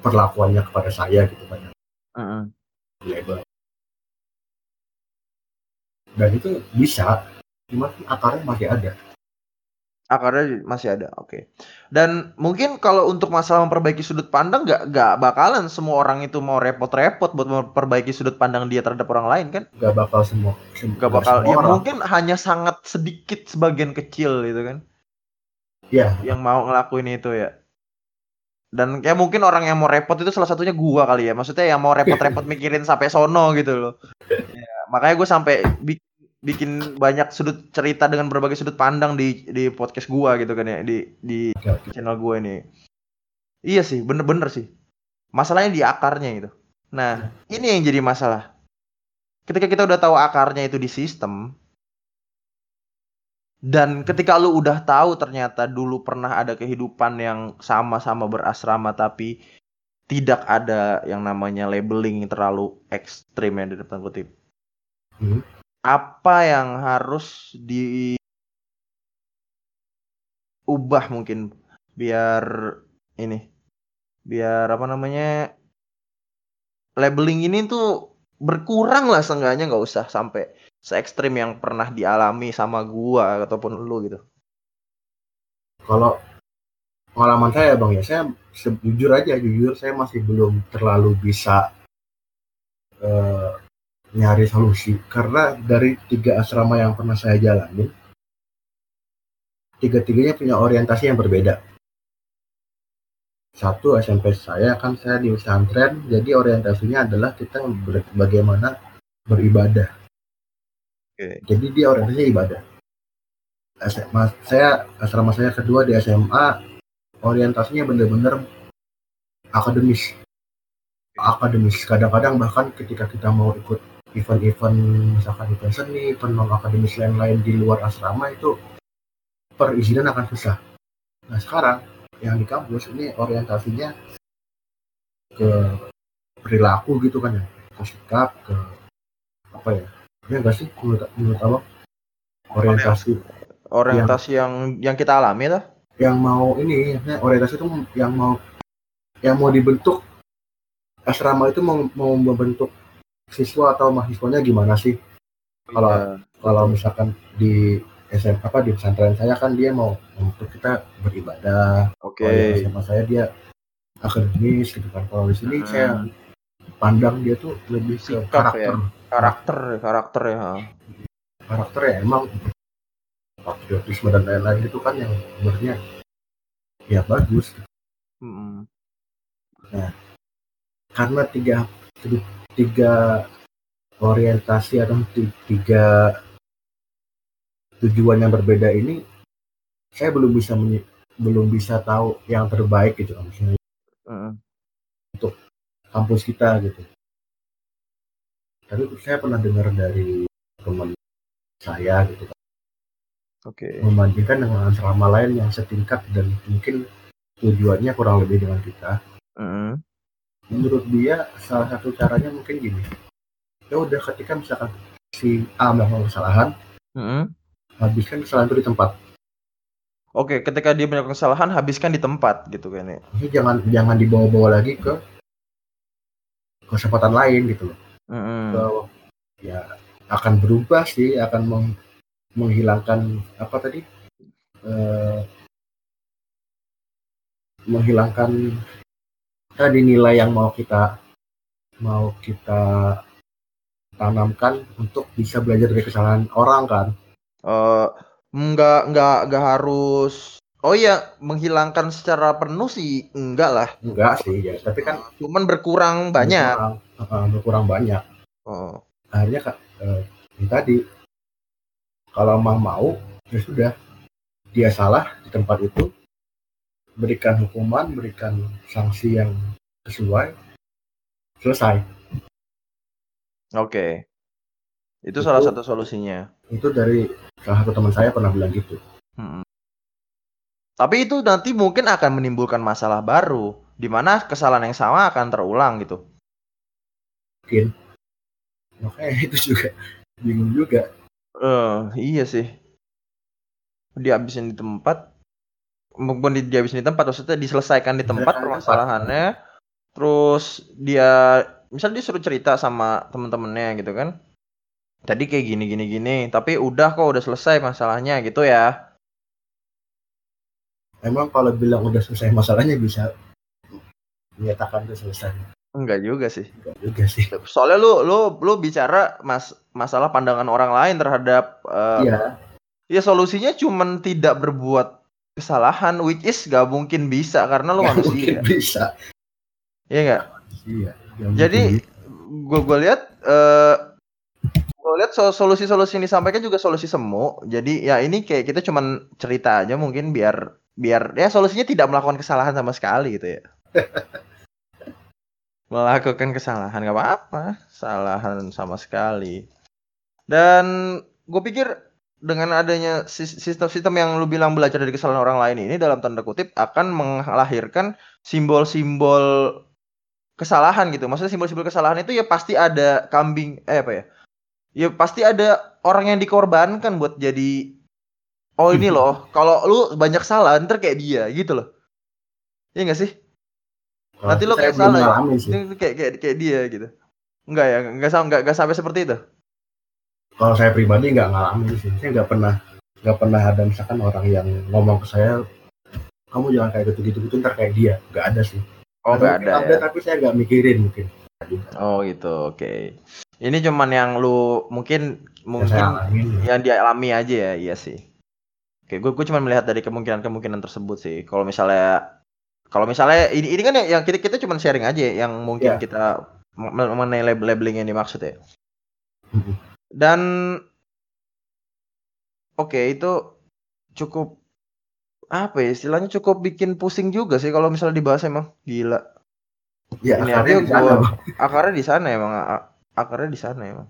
perlakuannya kepada saya gitu kan. Uh -uh. Dan itu bisa, cuma akarnya masih ada. Akarnya masih ada, oke. Okay. Dan mungkin kalau untuk masalah memperbaiki sudut pandang nggak nggak bakalan semua orang itu mau repot-repot buat memperbaiki sudut pandang dia terhadap orang lain kan? Nggak bakal semua. Nggak bakal. Semua ya orang. mungkin hanya sangat sedikit sebagian kecil gitu kan? Iya. Yang mau ngelakuin itu ya. Dan kayak mungkin orang yang mau repot itu salah satunya gua kali ya. Maksudnya yang mau repot-repot mikirin sampai sono gitu loh. Ya, makanya gue sampai bikin banyak sudut cerita dengan berbagai sudut pandang di di podcast gua gitu kan ya di di channel gua ini. Iya sih, bener-bener sih. Masalahnya di akarnya itu. Nah, ini yang jadi masalah. Ketika kita udah tahu akarnya itu di sistem, dan ketika lu udah tahu ternyata dulu pernah ada kehidupan yang sama-sama berasrama tapi tidak ada yang namanya labeling yang terlalu ekstrim ya di depan kutip. Hmm apa yang harus diubah mungkin biar ini biar apa namanya labeling ini tuh berkurang lah seenggaknya nggak usah sampai se ekstrim yang pernah dialami sama gua ataupun lu gitu. Kalau pengalaman saya bang ya saya jujur aja jujur saya masih belum terlalu bisa uh, nyari solusi. Karena dari tiga asrama yang pernah saya jalani tiga-tiganya punya orientasi yang berbeda. Satu SMP saya kan saya di pesantren jadi orientasinya adalah kita bagaimana beribadah. Okay. jadi dia orientasinya ibadah. SMA saya asrama saya kedua di SMA orientasinya bener-bener akademis. Akademis. Kadang-kadang bahkan ketika kita mau ikut event-event misalkan event seni event non akademis lain-lain di luar asrama itu perizinan akan susah. Nah sekarang yang di kampus ini orientasinya ke perilaku gitu kan ya ke sikap ke apa ya? Ya enggak sih menurut menurut apa orientasi orientasi yang yang, yang kita alami lah. Yang mau ini orientasi itu yang mau yang mau dibentuk asrama itu mau, mau membentuk siswa atau mahasiswanya gimana sih kalau yeah. kalau misalkan di SM apa di pesantren saya kan dia mau untuk kita beribadah oke okay. sama saya dia akademis gitu kan kalau di sini hmm. saya pandang dia tuh lebih ke Sikap karakter ya. karakter karakter ya karakter ya emang patriotisme dan lain-lain itu kan yang sebenarnya ya bagus mm-hmm. nah karena tiga tiga orientasi atau tiga tujuan yang berbeda ini saya belum bisa belum bisa tahu yang terbaik gitu misalnya uh-uh. untuk kampus kita gitu tapi saya pernah dengar dari teman saya gitu okay. membandingkan dengan asrama lain yang setingkat dan mungkin tujuannya kurang lebih dengan kita mm. Menurut dia salah satu caranya mungkin gini ya udah ketika misalkan si A melakukan kesalahan mm. habiskan kesalahan itu di tempat Oke, ketika dia melakukan kesalahan, habiskan di tempat gitu kan ya. Jadi jangan jangan dibawa-bawa lagi ke kesempatan lain gitu loh. Mm -hmm. So, ya akan berubah sih, akan meng, menghilangkan apa tadi uh, menghilangkan tadi nilai yang mau kita mau kita tanamkan untuk bisa belajar dari kesalahan orang kan? Uh, nggak nggak nggak harus oh iya menghilangkan secara penuh sih enggak lah. Enggak sih ya. Tapi kan cuman berkurang banyak. Berkurang, uh, berkurang banyak. Oh. akhirnya kak uh, tadi kalau emang mau ya sudah. Dia salah di tempat itu berikan hukuman berikan sanksi yang sesuai selesai oke okay. itu, itu salah satu solusinya itu dari salah satu teman saya pernah bilang gitu hmm. tapi itu nanti mungkin akan menimbulkan masalah baru di mana kesalahan yang sama akan terulang gitu mungkin makanya itu juga bingung juga Uh, iya sih. Dihabisin di tempat. Mungkin di, dihabisin di tempat, maksudnya diselesaikan di tempat permasalahannya. Terus dia, misal dia suruh cerita sama temen-temennya gitu kan. Tadi kayak gini gini gini, tapi udah kok udah selesai masalahnya gitu ya. Emang kalau bilang udah selesai masalahnya bisa menyatakan udah selesai. Enggak juga sih. Enggak juga sih. Soalnya lu lu lu bicara mas masalah pandangan orang lain terhadap uh, Iya. Ya solusinya cuman tidak berbuat kesalahan which is gak mungkin bisa karena lu gak manusia. Mungkin bisa. Iya enggak? Iya. Jadi gua gua lihat uh, gua lihat solusi-solusi yang disampaikan juga solusi semu. Jadi ya ini kayak kita cuman cerita aja mungkin biar biar ya solusinya tidak melakukan kesalahan sama sekali gitu ya. melakukan kesalahan nggak apa-apa kesalahan sama sekali dan gue pikir dengan adanya sistem-sistem yang lu bilang belajar dari kesalahan orang lain ini dalam tanda kutip akan melahirkan simbol-simbol kesalahan gitu maksudnya simbol-simbol kesalahan itu ya pasti ada kambing eh apa ya ya pasti ada orang yang dikorbankan buat jadi oh ini loh kalau lu banyak salah ntar kayak dia gitu loh Iya gak sih Nanti lo kayak salah. Ya? Kayak, kayak kayak dia gitu. Enggak ya, enggak enggak enggak, enggak sampai seperti itu. Kalau saya pribadi enggak ngalamin sih. Saya enggak pernah enggak pernah ada misalkan orang yang ngomong ke saya kamu jangan kayak gitu-gitu gitu ntar kayak dia nggak ada sih oh nggak ada, ada ya? tapi saya nggak mikirin mungkin oh gitu oke okay. ini cuman yang lu mungkin mungkin yang dia alami aja ya iya sih oke gue gue cuma melihat dari kemungkinan kemungkinan tersebut sih kalau misalnya kalau misalnya ini ini kan yang kita kita cuma sharing aja yang mungkin yeah. kita mengenai labeling yang dimaksud ya. Dan oke okay, itu cukup apa ya istilahnya cukup bikin pusing juga sih kalau misalnya dibahas emang gila. Ya, ini akarnya di sana. Gua, akarnya di sana emang akarnya di sana emang.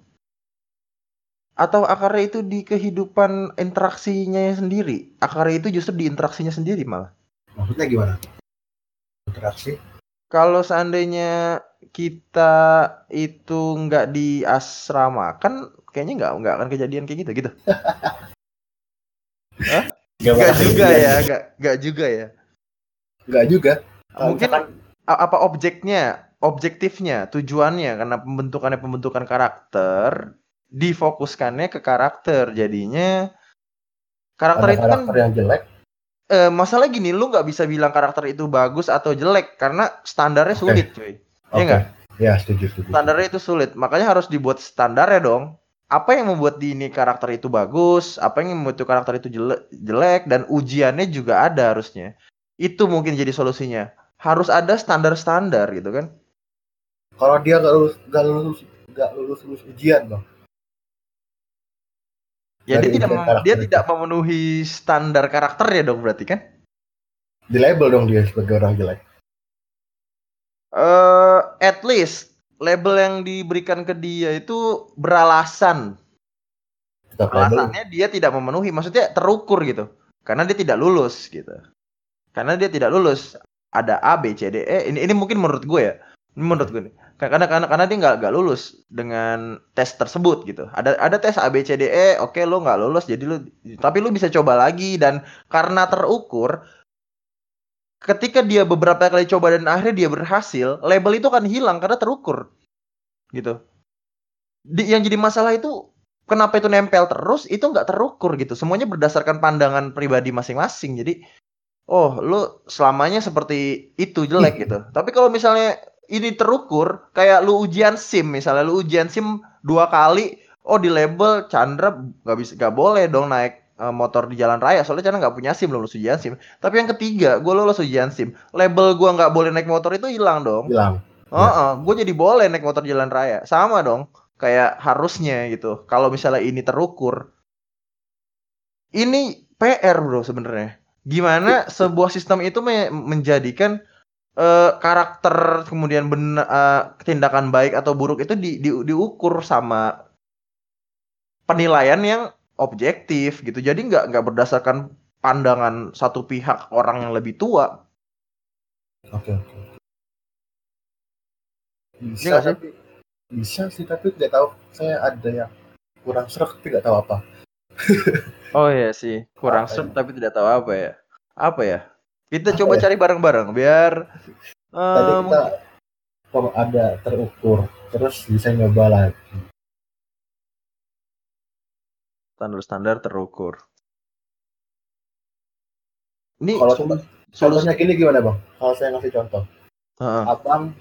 Atau akarnya itu di kehidupan interaksinya sendiri. Akarnya itu justru di interaksinya sendiri malah. Maksudnya gimana? Interaksi? Kalau seandainya kita itu nggak di asrama kan kayaknya nggak nggak akan kejadian kayak gitu gitu. Hah? Gak, juga ya, gak, gak juga ya. Gak juga. Mungkin misalkan... apa objeknya, objektifnya, tujuannya karena pembentukannya pembentukan karakter difokuskannya ke karakter jadinya karakter Ada itu karakter kan yang jelek eh, masalah gini lu nggak bisa bilang karakter itu bagus atau jelek karena standarnya sulit okay. cuy okay. ya nggak ya setuju setuju standarnya itu sulit makanya harus dibuat standar ya dong apa yang membuat di ini karakter itu bagus, apa yang membuat karakter itu jelek, jelek dan ujiannya juga ada harusnya. Itu mungkin jadi solusinya. Harus ada standar-standar gitu kan. Kalau dia gak lulus gak lulus gak lulus, lulus ujian, Bang. Ya dia tidak dia tidak memenuhi standar karakter ya dong berarti kan? Di label dong dia sebagai orang jelek. Eh uh, at least label yang diberikan ke dia itu beralasan. Tetap Alasannya label. dia tidak memenuhi, maksudnya terukur gitu. Karena dia tidak lulus gitu. Karena dia tidak lulus. Ada A, B, C, D, E. Ini ini mungkin menurut gue ya. Ini menurut gue nih. Karena karena karena dia nggak nggak lulus dengan tes tersebut gitu. Ada ada tes A, B, C, D, E. Oke, lo nggak lulus, jadi lo tapi lo bisa coba lagi dan karena terukur, ketika dia beberapa kali coba dan akhirnya dia berhasil, label itu akan hilang karena terukur. Gitu. Di, yang jadi masalah itu kenapa itu nempel terus itu nggak terukur gitu. Semuanya berdasarkan pandangan pribadi masing-masing. Jadi oh lu selamanya seperti itu jelek hmm. gitu. Tapi kalau misalnya ini terukur kayak lu ujian SIM misalnya lu ujian SIM dua kali oh di label Chandra nggak bisa nggak boleh dong naik uh, motor di jalan raya soalnya karena nggak punya SIM lulus ujian SIM. Tapi yang ketiga, gue lulus ujian SIM. Label gue nggak boleh naik motor itu hilang dong. Hilang. Oh, uh -uh, gue jadi boleh naik motor jalan raya. Sama dong, kayak harusnya gitu. Kalau misalnya ini terukur, ini PR bro sebenarnya. Gimana sebuah sistem itu me menjadikan uh, karakter kemudian benar uh, eh, tindakan baik atau buruk itu di, di, diukur sama penilaian yang objektif gitu. Jadi nggak nggak berdasarkan pandangan satu pihak orang yang lebih tua. Oke oke. Bisa sih? Bisa sih tapi nggak tahu. Saya ada yang kurang serak tapi nggak tahu apa. oh iya sih kurang serak ya? tapi tidak tahu apa ya. Apa ya? Kita apa coba ya? cari bareng-bareng biar. Tadi kita kalau ada terukur terus bisa nyoba lagi standar-standar terukur. Ini kalau contoh, contohnya gini gimana bang? Kalau saya ngasih contoh, uh-uh. abang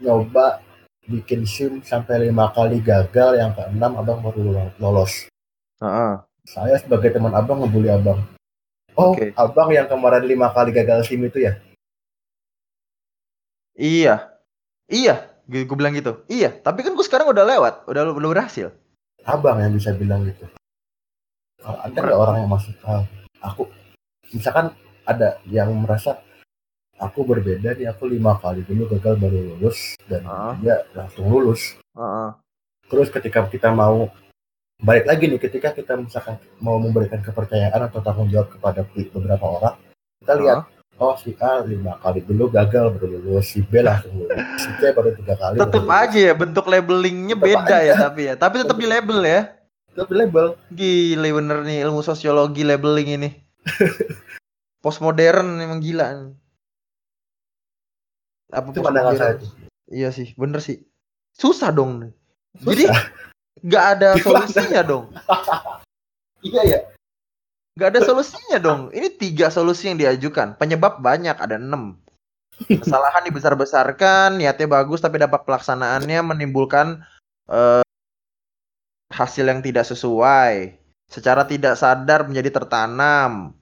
nyoba bikin sim sampai lima kali gagal, yang keenam abang baru lolos. Uh-uh. Saya sebagai teman abang ngebully abang. Oh, okay. abang yang kemarin lima kali gagal sim itu ya? Iya, iya, gue bilang gitu. Iya, tapi kan gue sekarang udah lewat, udah udah berhasil abang yang bisa bilang gitu ada nggak orang yang masuk ah, aku misalkan ada yang merasa aku berbeda nih aku lima kali dulu gagal baru lulus dan uh. dia langsung lulus uh. terus ketika kita mau balik lagi nih ketika kita misalkan mau memberikan kepercayaan atau tanggung jawab kepada beberapa orang kita lihat oh si A lima kali dulu gagal baru lulus si B langsung lulus si C baru tiga kali tetap aja ya bentuk labelingnya tetep beda aja. ya tapi ya. Tapi tetap di label ya. Tetap di label. Gila bener nih ilmu sosiologi labeling ini. Postmodern emang gila. Apa itu pandangan saya itu iya sih bener sih. Susah dong. Susah. jadi nggak ada solusinya dong. Iya ya Gak ada solusinya dong. Ini tiga solusi yang diajukan. Penyebab banyak, ada enam. Kesalahan dibesar-besarkan, niatnya bagus tapi dampak pelaksanaannya menimbulkan uh, hasil yang tidak sesuai. Secara tidak sadar menjadi tertanam.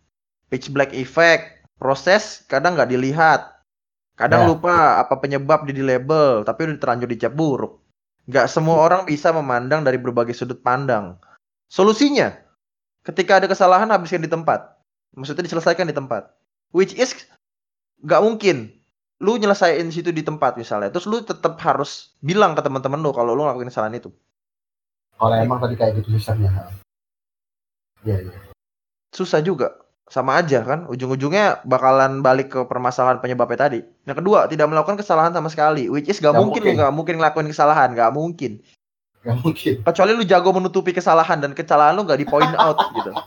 Pitch black effect. Proses kadang nggak dilihat. Kadang ya. lupa apa penyebab di label, tapi udah terlanjur dicap buruk. Nggak semua orang bisa memandang dari berbagai sudut pandang. Solusinya, ketika ada kesalahan habiskan di tempat. Maksudnya diselesaikan di tempat. Which is nggak mungkin. Lu nyelesain situ di tempat misalnya. Terus lu tetap harus bilang ke teman-teman lu kalau lu ngelakuin kesalahan itu. Kalau emang tadi kayak gitu sistemnya iya iya. Susah juga. Sama aja kan? Ujung-ujungnya bakalan balik ke permasalahan penyebabnya tadi. Yang kedua tidak melakukan kesalahan sama sekali. Which is gak, gak mungkin, mungkin. lu gak mungkin ngelakuin kesalahan. Gak mungkin gak mungkin kecuali lu jago menutupi kesalahan dan kesalahan lu gak di point out gitu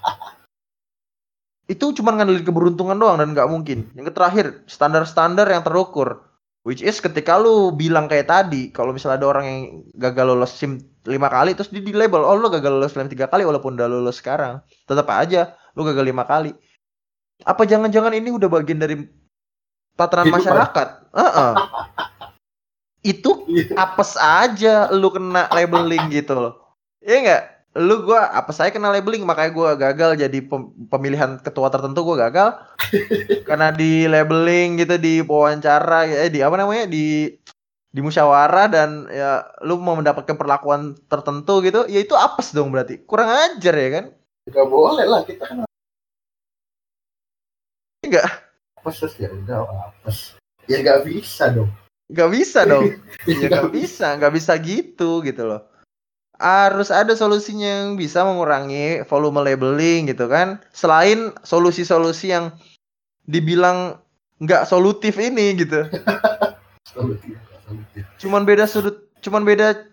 itu cuma ngandelin keberuntungan doang dan nggak mungkin. Yang terakhir, standar-standar yang terukur. Which is ketika lu bilang kayak tadi, kalau misalnya ada orang yang gagal lolos SIM lima kali, terus di, di label, oh lu gagal lolos SIM tiga kali walaupun udah lulus sekarang. Tetap aja, lu gagal lima kali. Apa jangan-jangan ini udah bagian dari tatanan masyarakat? Uh -uh. itu iya. apes aja lu kena labeling gitu loh. Iya enggak? lu gue apa saya kena labeling makanya gue gagal jadi pemilihan ketua tertentu gue gagal. Karena di labeling gitu di wawancara eh di apa namanya di di musyawarah dan ya lu mau mendapatkan perlakuan tertentu gitu ya itu apes dong berarti. Kurang ajar ya kan? Gak boleh lah kita kan. Enggak apes ya udah apes. Ya nggak bisa dong nggak bisa dong ya nggak bisa nggak bisa gitu gitu loh harus ada solusinya yang bisa mengurangi volume labeling gitu kan. Selain solusi-solusi yang dibilang nggak solutif ini gitu. Cuman beda sudut, cuman beda.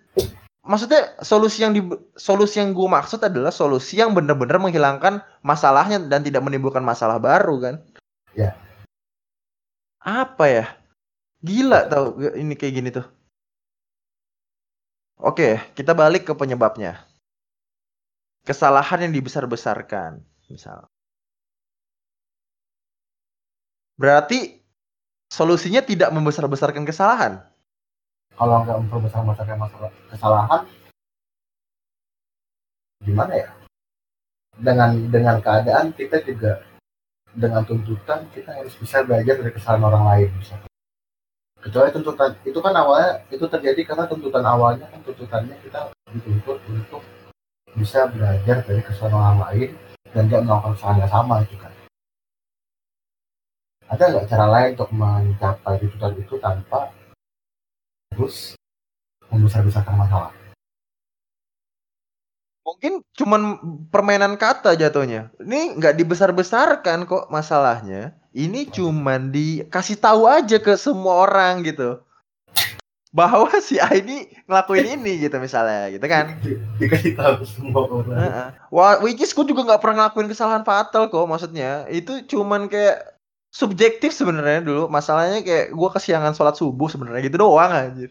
Maksudnya solusi yang di solusi yang gue maksud adalah solusi yang benar-benar menghilangkan masalahnya dan tidak menimbulkan masalah baru kan. Ya. Apa ya? Gila tau ini kayak gini tuh. Oke, kita balik ke penyebabnya. Kesalahan yang dibesar-besarkan, misal. Berarti solusinya tidak membesar-besarkan kesalahan. Kalau nggak membesar-besarkan masalah kesalahan, gimana ya? Dengan dengan keadaan kita juga dengan tuntutan kita harus bisa belajar dari kesalahan orang lain misalnya kecuali tuntutan itu kan awalnya itu terjadi karena tuntutan awalnya kan tuntutannya kita dituntut untuk bisa belajar dari kesalahan orang lain dan tidak melakukan kesalahan yang sama itu kan. Ada nggak cara lain untuk mencapai tuntutan itu tanpa terus membesar-besarkan masalah? Mungkin cuman permainan kata jatuhnya. Ini nggak dibesar-besarkan kok masalahnya ini cuman dikasih tahu aja ke semua orang gitu. Bahwa si A ini ngelakuin ini gitu misalnya gitu kan? Dikasih tahu semua orang. Uh Wah, which is gue juga nggak pernah ngelakuin kesalahan fatal kok maksudnya. Itu cuman kayak subjektif sebenarnya dulu. Masalahnya kayak gue kesiangan sholat subuh sebenarnya gitu doang anjir.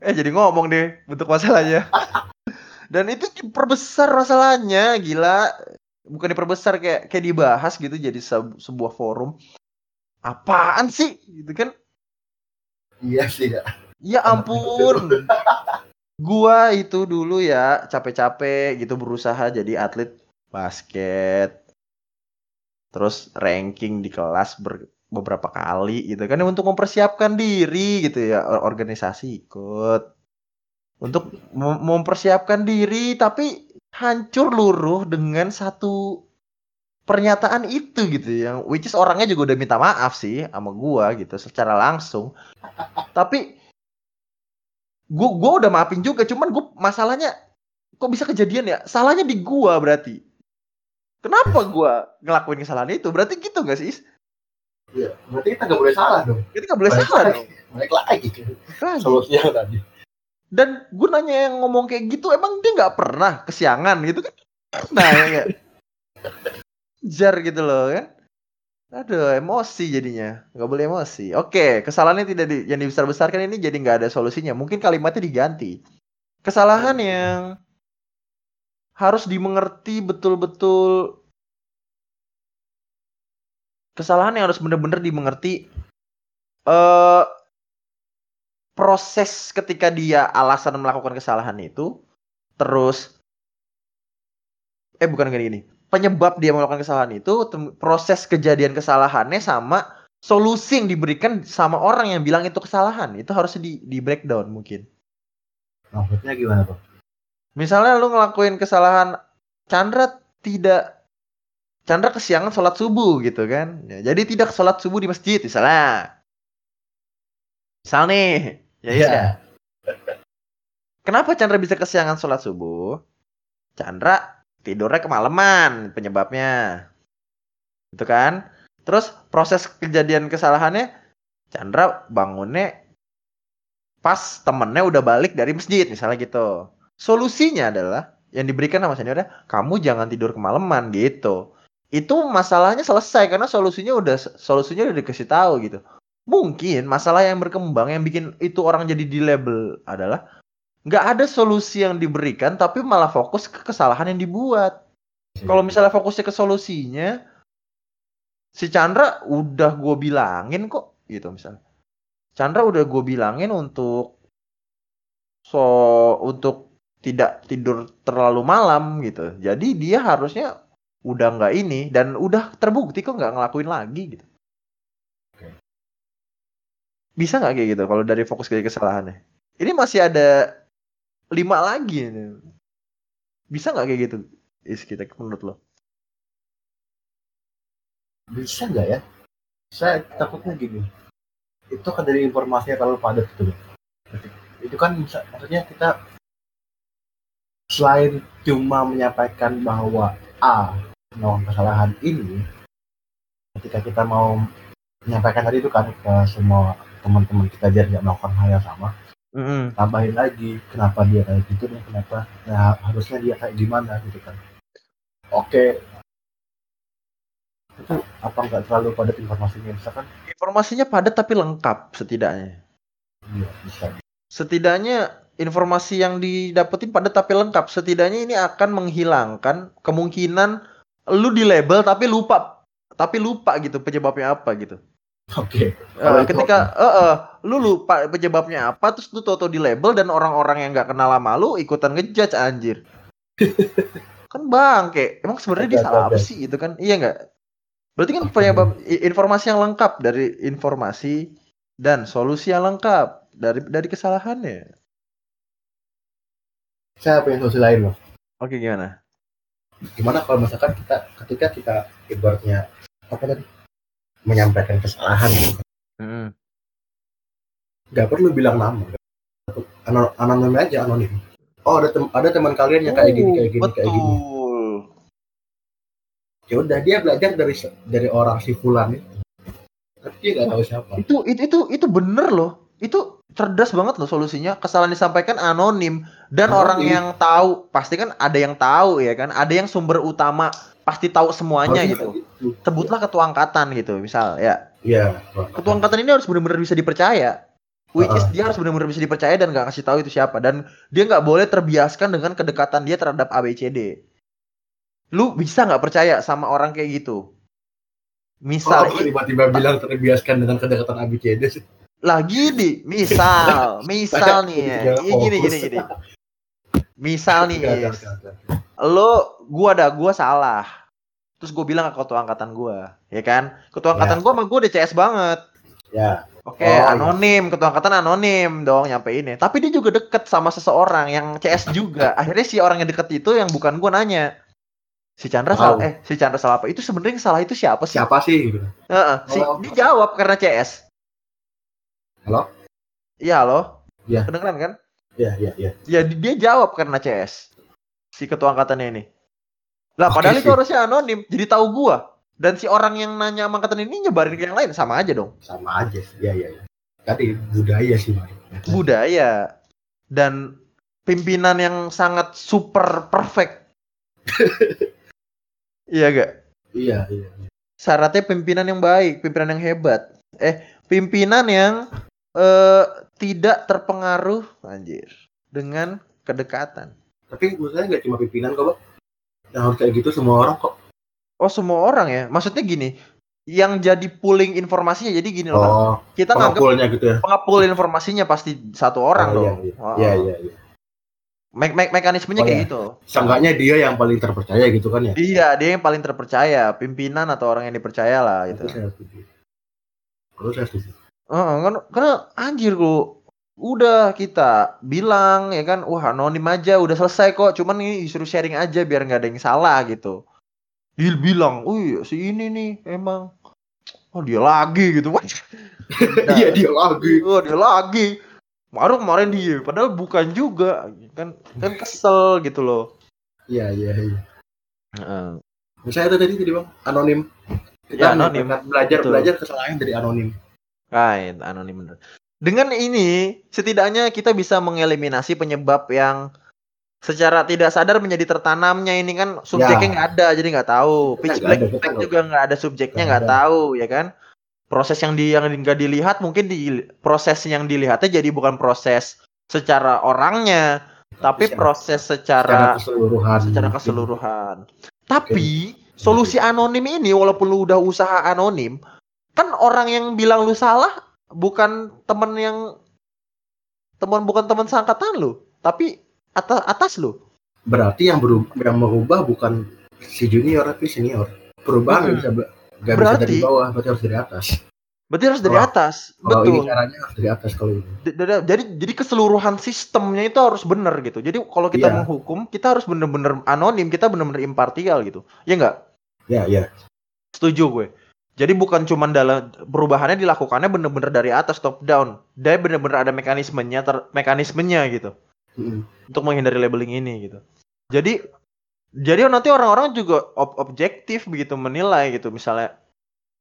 Eh jadi ngomong deh bentuk masalahnya. Dan itu diperbesar masalahnya gila bukan diperbesar kayak kayak dibahas gitu jadi se sebuah forum. Apaan sih? Gitu kan? Iya sih ya. Ya ampun. gua itu dulu ya capek-capek gitu berusaha jadi atlet basket. Terus ranking di kelas ber beberapa kali gitu kan untuk mempersiapkan diri gitu ya organisasi ikut. Untuk mempersiapkan diri tapi hancur luruh dengan satu pernyataan itu gitu yang which is orangnya juga udah minta maaf sih sama gua gitu secara langsung tapi gua gua udah maafin juga cuman gua masalahnya kok bisa kejadian ya salahnya di gua berarti kenapa gua ngelakuin kesalahan itu berarti gitu gak sih Iya, berarti kita gak boleh salah dong. Kita gak boleh salah lagi. dong. Balik lagi. Solusinya tadi dan gunanya yang ngomong kayak gitu emang dia nggak pernah kesiangan gitu kan? Nah ya jar gitu loh kan? Aduh emosi jadinya. Nggak boleh emosi. Oke kesalahannya tidak di, yang dibesar besarkan ini jadi nggak ada solusinya. Mungkin kalimatnya diganti. Kesalahan yang harus dimengerti betul-betul. Kesalahan yang harus benar-benar dimengerti. Eh proses ketika dia alasan melakukan kesalahan itu terus eh bukan gini gini penyebab dia melakukan kesalahan itu proses kejadian kesalahannya sama solusi yang diberikan sama orang yang bilang itu kesalahan. Itu harus di di breakdown mungkin. Maksudnya gimana bang misalnya lu ngelakuin kesalahan Chandra tidak Chandra kesiangan sholat subuh gitu kan. Ya, jadi tidak sholat subuh di masjid misalnya. Misal nih Ya iya. Yeah. Kenapa Chandra bisa kesiangan sholat subuh? Chandra tidurnya kemalaman penyebabnya. Itu kan? Terus proses kejadian kesalahannya Chandra bangunnya pas temennya udah balik dari masjid misalnya gitu. Solusinya adalah yang diberikan sama Chandra kamu jangan tidur kemalaman gitu. Itu masalahnya selesai karena solusinya udah solusinya udah dikasih tahu gitu. Mungkin masalah yang berkembang yang bikin itu orang jadi di label adalah nggak ada solusi yang diberikan tapi malah fokus ke kesalahan yang dibuat. Kalau misalnya fokusnya ke solusinya, si Chandra udah gue bilangin kok gitu misalnya. Chandra udah gue bilangin untuk so untuk tidak tidur terlalu malam gitu. Jadi dia harusnya udah nggak ini dan udah terbukti kok nggak ngelakuin lagi gitu. Bisa nggak kayak gitu kalau dari fokus ke kesalahannya? Ini masih ada lima lagi ini. Bisa nggak kayak gitu? Is kita menurut lo? Bisa nggak ya? Saya takutnya gini. Itu kan dari informasi yang terlalu padat gitu. Itu kan maksudnya kita selain cuma menyampaikan bahwa A melakukan kesalahan ini, ketika kita mau menyampaikan tadi itu kan ke semua teman-teman kita biar nggak melakukan hal yang sama. Mm-hmm. tambahin lagi kenapa dia kayak gitu dan kenapa ya harusnya dia kayak gimana gitu kan. Oke. Itu apa nggak terlalu padat informasinya misalkan? Informasinya padat tapi lengkap setidaknya. Iya bisa. Setidaknya informasi yang didapetin padat tapi lengkap. Setidaknya ini akan menghilangkan kemungkinan lu di label tapi lupa tapi lupa gitu penyebabnya apa gitu Oke. Okay. Uh, ketika eh uh, uh, lu lupa penyebabnya apa terus lu toto di label dan orang-orang yang nggak kenal sama lu ikutan ngejudge anjir. kan bang kayak emang sebenarnya dia salah apa sih gitu kan? Iya nggak? Berarti kan penyebab informasi yang lengkap dari informasi dan solusi yang lengkap dari dari kesalahannya. Saya punya solusi lain loh. Oke gimana? Gimana kalau misalkan kita ketika kita ibaratnya apa tadi menyampaikan kesalahan. Hmm. Gak perlu bilang nama. Anonim aja anonim. Oh ada tem ada teman kalian yang kayak gini kayak gini betul. kayak gini. Ya udah dia belajar dari dari orang si fulan itu. Tapi dia nggak tahu siapa. Itu itu itu itu bener loh. Itu cerdas banget loh solusinya. Kesalahan disampaikan anonim. Dan anonim. orang yang tahu pasti kan ada yang tahu ya kan? Ada yang sumber utama pasti tahu semuanya oh, gitu. gitu. Sebutlah ketua angkatan gitu, misal ya. Iya. Ketua angkatan ini harus benar-benar bisa dipercaya. Which is dia harus benar-benar bisa dipercaya dan nggak kasih tahu itu siapa dan dia nggak boleh terbiaskan dengan kedekatan dia terhadap ABCD. Lu bisa nggak percaya sama orang kayak gitu? Misal oh, tiba-tiba bilang terbiaskan dengan kedekatan ABCD sih. Lagi di misal, misal nih ya. Gini gini gini. Misal nih, lo gua ada gua salah. Terus gue bilang ke ketua angkatan gue ya kan? Ketua ya. angkatan ya. gue sama gue udah CS banget. Ya. Oke okay, oh, anonim iya. ketua angkatan anonim dong nyampe ini tapi dia juga deket sama seseorang yang CS juga. Akhirnya si orang yang deket itu yang bukan gue nanya. Si Chandra wow. salah eh si Chandra salah apa? Itu sebenarnya salah itu siapa sih? Siapa sih? Gitu. Uh, uh, si oh. dia jawab karena CS halo? Iya halo? Iya. Kedengeran kan iya iya iya ya dia jawab karena CS si ketua angkatannya ini. Lah okay, padahal sih. itu harusnya anonim, jadi tahu gua. Dan si orang yang nanya angkatan ini nyebarin ke yang lain sama aja dong. Sama aja sih. Iya iya iya. Tadi budaya sih, Mas. Budaya. Dan pimpinan yang sangat super perfect. iya gak? Iya, iya, iya. Syaratnya pimpinan yang baik, pimpinan yang hebat. Eh, pimpinan yang eh, tidak terpengaruh anjir dengan kedekatan. Tapi saya nggak cuma pimpinan kok bang yang harus kayak gitu semua orang kok. Oh semua orang ya? Maksudnya gini yang jadi pooling informasinya jadi gini oh, loh kita nganggap gitu ya? pengepul informasinya pasti satu orang oh, dong. iya iya. iya iya Me me mekanismenya oh, kayak ya. gitu. Seenggaknya dia yang paling terpercaya gitu kan ya? Iya dia yang paling terpercaya. Pimpinan atau orang yang dipercaya lah gitu. Terus saya setuju uh, kan karena anjir lu udah kita bilang ya kan wah anonim aja udah selesai kok cuman ini disuruh sharing aja biar nggak ada yang salah gitu. Dia bilang, oh iya si ini nih emang. Oh dia lagi gitu. Iya dia lagi. Oh dia lagi. Baru kemarin dia padahal bukan juga. Kan kan kesel gitu loh. Iya iya iya. Uh. saya itu tadi tadi bang anonim. Kita ya, anonim. belajar Betul. belajar kesalahan dari anonim right anonim bener. Dengan ini setidaknya kita bisa mengeliminasi penyebab yang secara tidak sadar menjadi tertanamnya. Ini kan subjeknya ya. nggak ya. ada jadi nggak tahu. Pitch black effect juga nggak ada subjeknya nggak tahu ya kan? Proses yang di yang nggak dilihat mungkin di proses yang dilihatnya jadi bukan proses secara orangnya tapi proses secara, secara keseluruhan. secara keseluruhan. Tapi okay. solusi anonim ini walaupun lu udah usaha anonim kan orang yang bilang lu salah bukan temen yang teman bukan teman seangkatan lu tapi atas atas lo. Berarti yang berubah, yang merubah bukan si junior tapi senior. Perubahan hmm. bisa nggak bisa dari bawah, berarti harus dari atas. Berarti harus dari atas. Kalau Betul. ini caranya harus dari atas kalau ini. Jadi jadi keseluruhan sistemnya itu harus benar gitu. Jadi kalau kita yeah. menghukum, kita harus benar-benar anonim, kita benar-benar impartial gitu. Ya enggak? Ya, yeah, ya. Yeah. Setuju gue. Jadi bukan cuma dalam perubahannya dilakukannya benar-benar dari atas top down. Dia benar-benar ada mekanismenya, ter, mekanismenya gitu hmm. untuk menghindari labeling ini gitu. Jadi jadi nanti orang-orang juga ob objektif begitu menilai gitu misalnya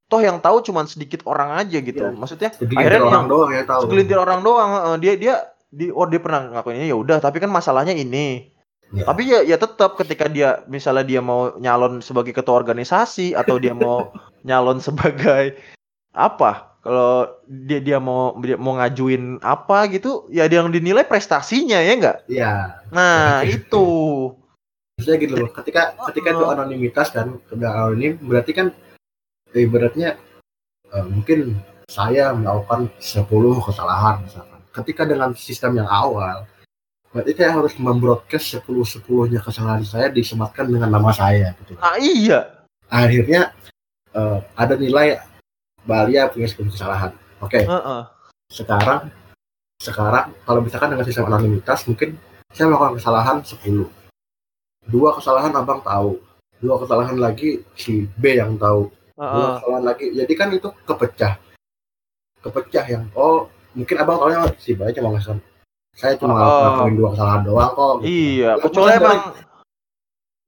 toh yang tahu cuma sedikit orang aja gitu. Ya, Maksudnya akhirnya orang yang doang yang tahu. Segelintir orang doang dia dia di oh dia pernah ngakuin ini ya udah tapi kan masalahnya ini. Ya. Tapi ya ya tetap ketika dia misalnya dia mau nyalon sebagai ketua organisasi atau dia mau nyalon sebagai apa kalau dia dia mau dia mau ngajuin apa gitu ya dia yang dinilai prestasinya ya enggak iya. Nah itu. Maksudnya gitu loh ketika ketika itu anonimitas kan udah anonim berarti kan ibaratnya uh, mungkin saya melakukan 10 kesalahan misalkan. Ketika dengan sistem yang awal berarti saya harus membroadcast 10 10 nya kesalahan saya disematkan dengan nama saya gitu ah iya akhirnya uh, ada nilai Balia punya sebuah kesalahan. Oke. Okay. Uh -uh. Sekarang sekarang kalau misalkan dengan sistem anonimitas mungkin saya melakukan kesalahan 10. Dua kesalahan abang tahu. Dua kesalahan lagi si B yang tahu. Uh -uh. Dua kesalahan lagi. Jadi kan itu kepecah. Kepecah yang oh mungkin abang tahu yang si B cuma ngasih saya cuma ngelakuin dua kesalahan doang kok. Gitu. Iya, kecuali emang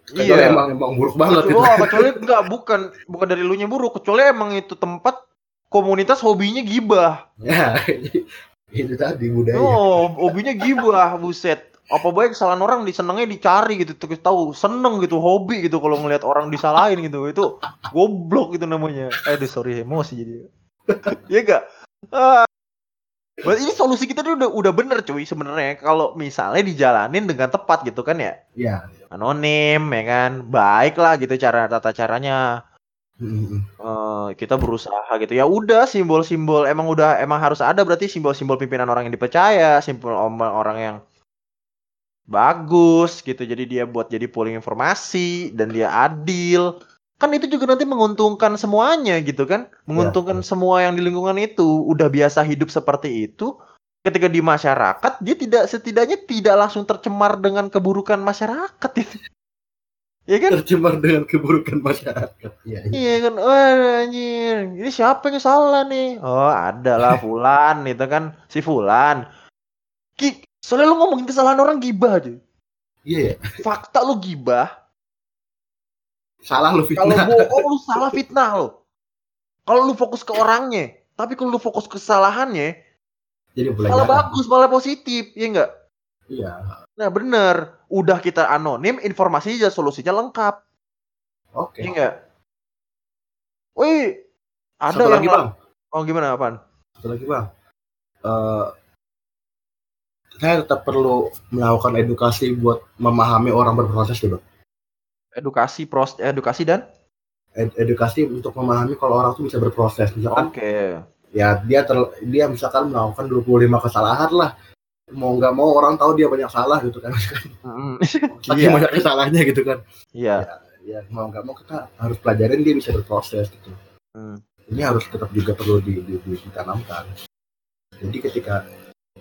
Kecuali iya. emang emang buruk banget kecuali, itu. kecuali enggak bukan bukan dari lu nya buruk, kecuali emang itu tempat komunitas hobinya gibah. Ya, itu tadi budaya. Oh, hobinya gibah, buset. Apa baik kesalahan orang disenengnya dicari gitu, terus tahu seneng gitu, hobi gitu kalau ngelihat orang disalahin gitu. Itu goblok itu namanya. Eh, sorry emosi jadi. Iya enggak? Ah. Berarti ini solusi kita udah udah bener cuy sebenarnya kalau misalnya dijalanin dengan tepat gitu kan ya. Iya. Anonim ya kan, baik lah gitu cara tata caranya Uh, kita berusaha gitu. Ya udah simbol-simbol emang udah emang harus ada berarti simbol-simbol pimpinan orang yang dipercaya, simbol orang yang bagus gitu. Jadi dia buat jadi polling informasi dan dia adil. Kan itu juga nanti menguntungkan semuanya gitu kan. Menguntungkan ya. semua yang di lingkungan itu. Udah biasa hidup seperti itu. Ketika di masyarakat dia tidak setidaknya tidak langsung tercemar dengan keburukan masyarakat itu. Iya kan? Tercemar dengan keburukan masyarakat. Iya, iya. iya kan, wah anjir, ini siapa yang salah nih? Oh ada lah Fulan, itu kan si Fulan. Ki, soalnya lu ngomongin kesalahan orang gibah aja. Iya. Yeah. Fakta lu gibah. Salah lu fitnah. Kalau bohong lu salah fitnah lo. Kalau lu fokus ke orangnya, tapi kalau lu fokus ke kesalahannya, jadi malah bagus, malah positif, ya enggak? Iya. Nah bener, udah kita anonim, informasinya solusinya lengkap. Oke. Okay. Iya enggak? Wih, ada Satu yang lagi bang. Oh gimana apaan? Satu lagi bang. Uh, saya tetap perlu melakukan edukasi buat memahami orang berproses dulu. Edukasi pros, edukasi dan? ed edukasi untuk memahami kalau orang tuh bisa berproses misalkan Oke. Okay. ya dia ter dia misalkan melakukan 25 kesalahan lah mau nggak mau orang tahu dia banyak salah gitu kan mm. iya. banyak kesalahannya gitu kan iya yeah. ya, ya mau nggak mau kita harus pelajarin dia bisa berproses gitu mm. ini harus tetap juga perlu di, di, di, ditanamkan jadi ketika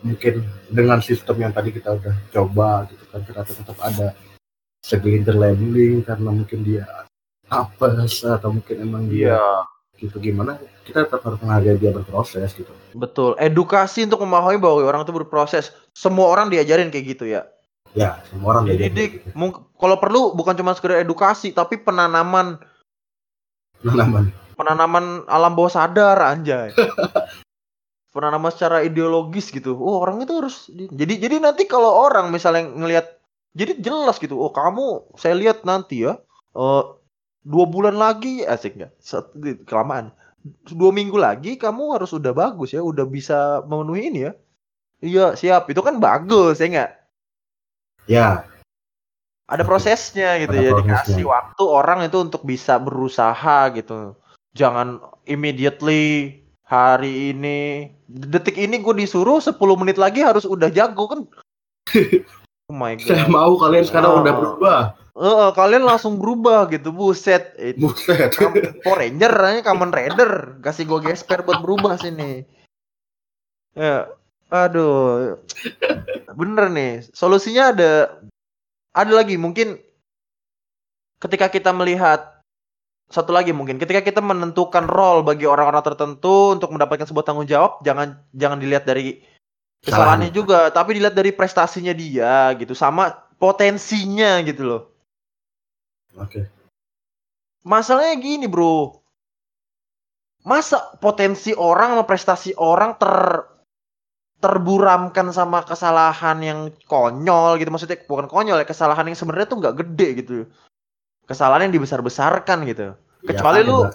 mungkin dengan sistem yang tadi kita udah coba gitu kan ternyata tetap ada segelintir labeling karena mungkin dia apes atau mungkin emang dia yeah. gitu gimana? Kita tetap harus menghargai dia berproses gitu. Betul. Edukasi untuk memahami bahwa orang itu berproses. Semua orang diajarin kayak gitu ya? Ya semua orang diajarin gitu. kalau perlu bukan cuma sekedar edukasi tapi penanaman. Penanaman. Penanaman alam bawah sadar anjay. Penanaman secara ideologis gitu. Oh orang itu harus jadi jadi nanti kalau orang misalnya ngelihat jadi jelas gitu. Oh kamu saya lihat nanti ya uh, dua bulan lagi asik nggak? Kelamaan. Dua minggu lagi kamu harus udah bagus ya udah bisa memenuhi ini ya. Iya siap. Itu kan bagus ya nggak? Ya. Ada prosesnya gitu ada ya prosesnya. dikasih waktu orang itu untuk bisa berusaha gitu. Jangan immediately hari ini detik ini gue disuruh 10 menit lagi harus udah jago kan oh my god saya mau kalian sekarang oh. udah berubah Uh, kalian langsung berubah gitu, buset. Itu. Buset. Power Ranger, aja Kamen Rider, kasih gue gesper buat berubah sini. Ya, aduh, bener nih. Solusinya ada, ada lagi mungkin. Ketika kita melihat satu lagi mungkin, ketika kita menentukan role bagi orang-orang tertentu untuk mendapatkan sebuah tanggung jawab, jangan jangan dilihat dari kesalahannya juga, tapi dilihat dari prestasinya dia gitu, sama potensinya gitu loh. Oke. Okay. Masalahnya gini, Bro. Masa potensi orang sama prestasi orang ter terburamkan sama kesalahan yang konyol gitu maksudnya bukan konyol ya kesalahan yang sebenarnya tuh nggak gede gitu kesalahan yang dibesar-besarkan gitu ya, kecuali kan, lu juga.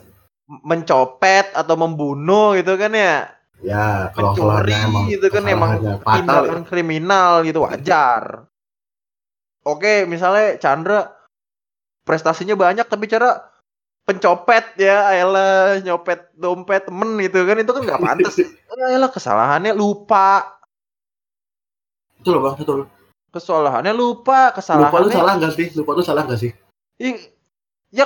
mencopet atau membunuh gitu kan ya ya kalau mencuri gitu kan emang tindakan kriminal gitu wajar. Oke misalnya Chandra prestasinya banyak tapi cara pencopet ya Ayla nyopet dompet temen gitu kan itu kan nggak pantas. Ayla kesalahannya lupa. Betul bang betul. Kesalahannya lupa kesalahannya lupa tuh salah nggak sih? Lupa tuh salah nggak sih? Ya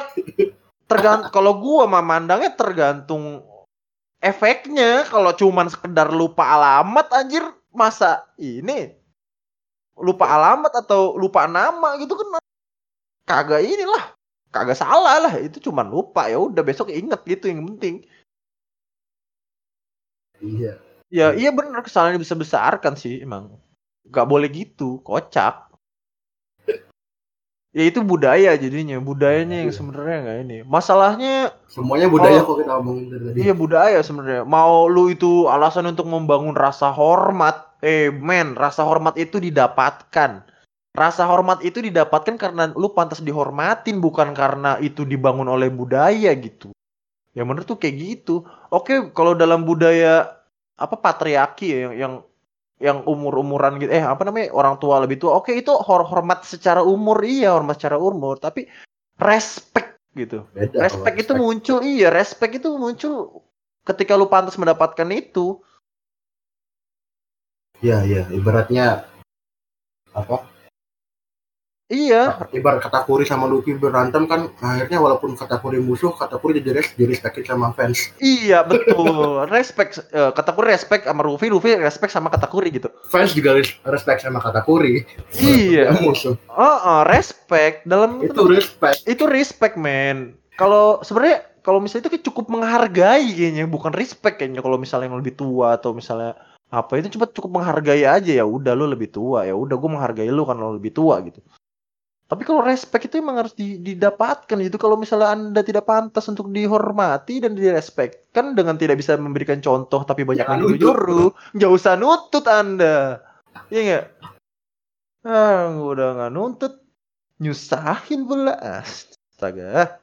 tergantung kalau gua memandangnya tergantung efeknya kalau cuman sekedar lupa alamat anjir masa ini? Lupa alamat atau lupa nama gitu kan? Kagak inilah kagak salah lah itu cuma lupa. Ya udah besok inget gitu yang penting. Iya. Ya iya bener kesalahan bisa besarkan sih emang. Nggak boleh gitu kocak ya itu budaya jadinya. Budayanya yang iya. sebenarnya nggak ini. Masalahnya semuanya budaya kok kita omongin tadi. Iya budaya sebenarnya. Mau lu itu alasan untuk membangun rasa hormat? Eh men rasa hormat itu didapatkan. Rasa hormat itu didapatkan karena lu pantas dihormatin bukan karena itu dibangun oleh budaya gitu. Ya menurut tuh kayak gitu. Oke kalau dalam budaya apa patriarki ya yang yang yang umur umuran gitu. Eh apa namanya orang tua lebih tua. Oke itu hor hormat secara umur. Iya hormat secara umur. Tapi respect gitu. Beda respect itu muncul iya respect itu muncul ketika lu pantas mendapatkan itu. Iya, iya. Ibaratnya apa? Iya. Ibarat Katakuri sama Luffy berantem kan akhirnya walaupun Katakuri musuh, Katakuri jadi res jadi respect sama fans. Iya betul. respect uh, Katakuri respect sama Luffy, Luffy respect sama Katakuri gitu. Fans juga respect sama Katakuri. Iya. musuh. Oh, oh, respect dalam itu respect. Itu respect man. Kalau sebenarnya kalau misalnya itu cukup menghargai kayaknya bukan respect kayaknya kalau misalnya yang lebih tua atau misalnya apa itu cuma cukup menghargai aja ya udah lu lebih tua ya udah gue menghargai lu karena lu lebih tua gitu tapi kalau respect itu emang harus didapatkan gitu. Kalau misalnya Anda tidak pantas untuk dihormati dan direspek, kan dengan tidak bisa memberikan contoh tapi banyak yang nyuruh, nggak usah nutut Anda. Iya nggak? Ah, udah nggak nuntut, nyusahin pula. Astaga.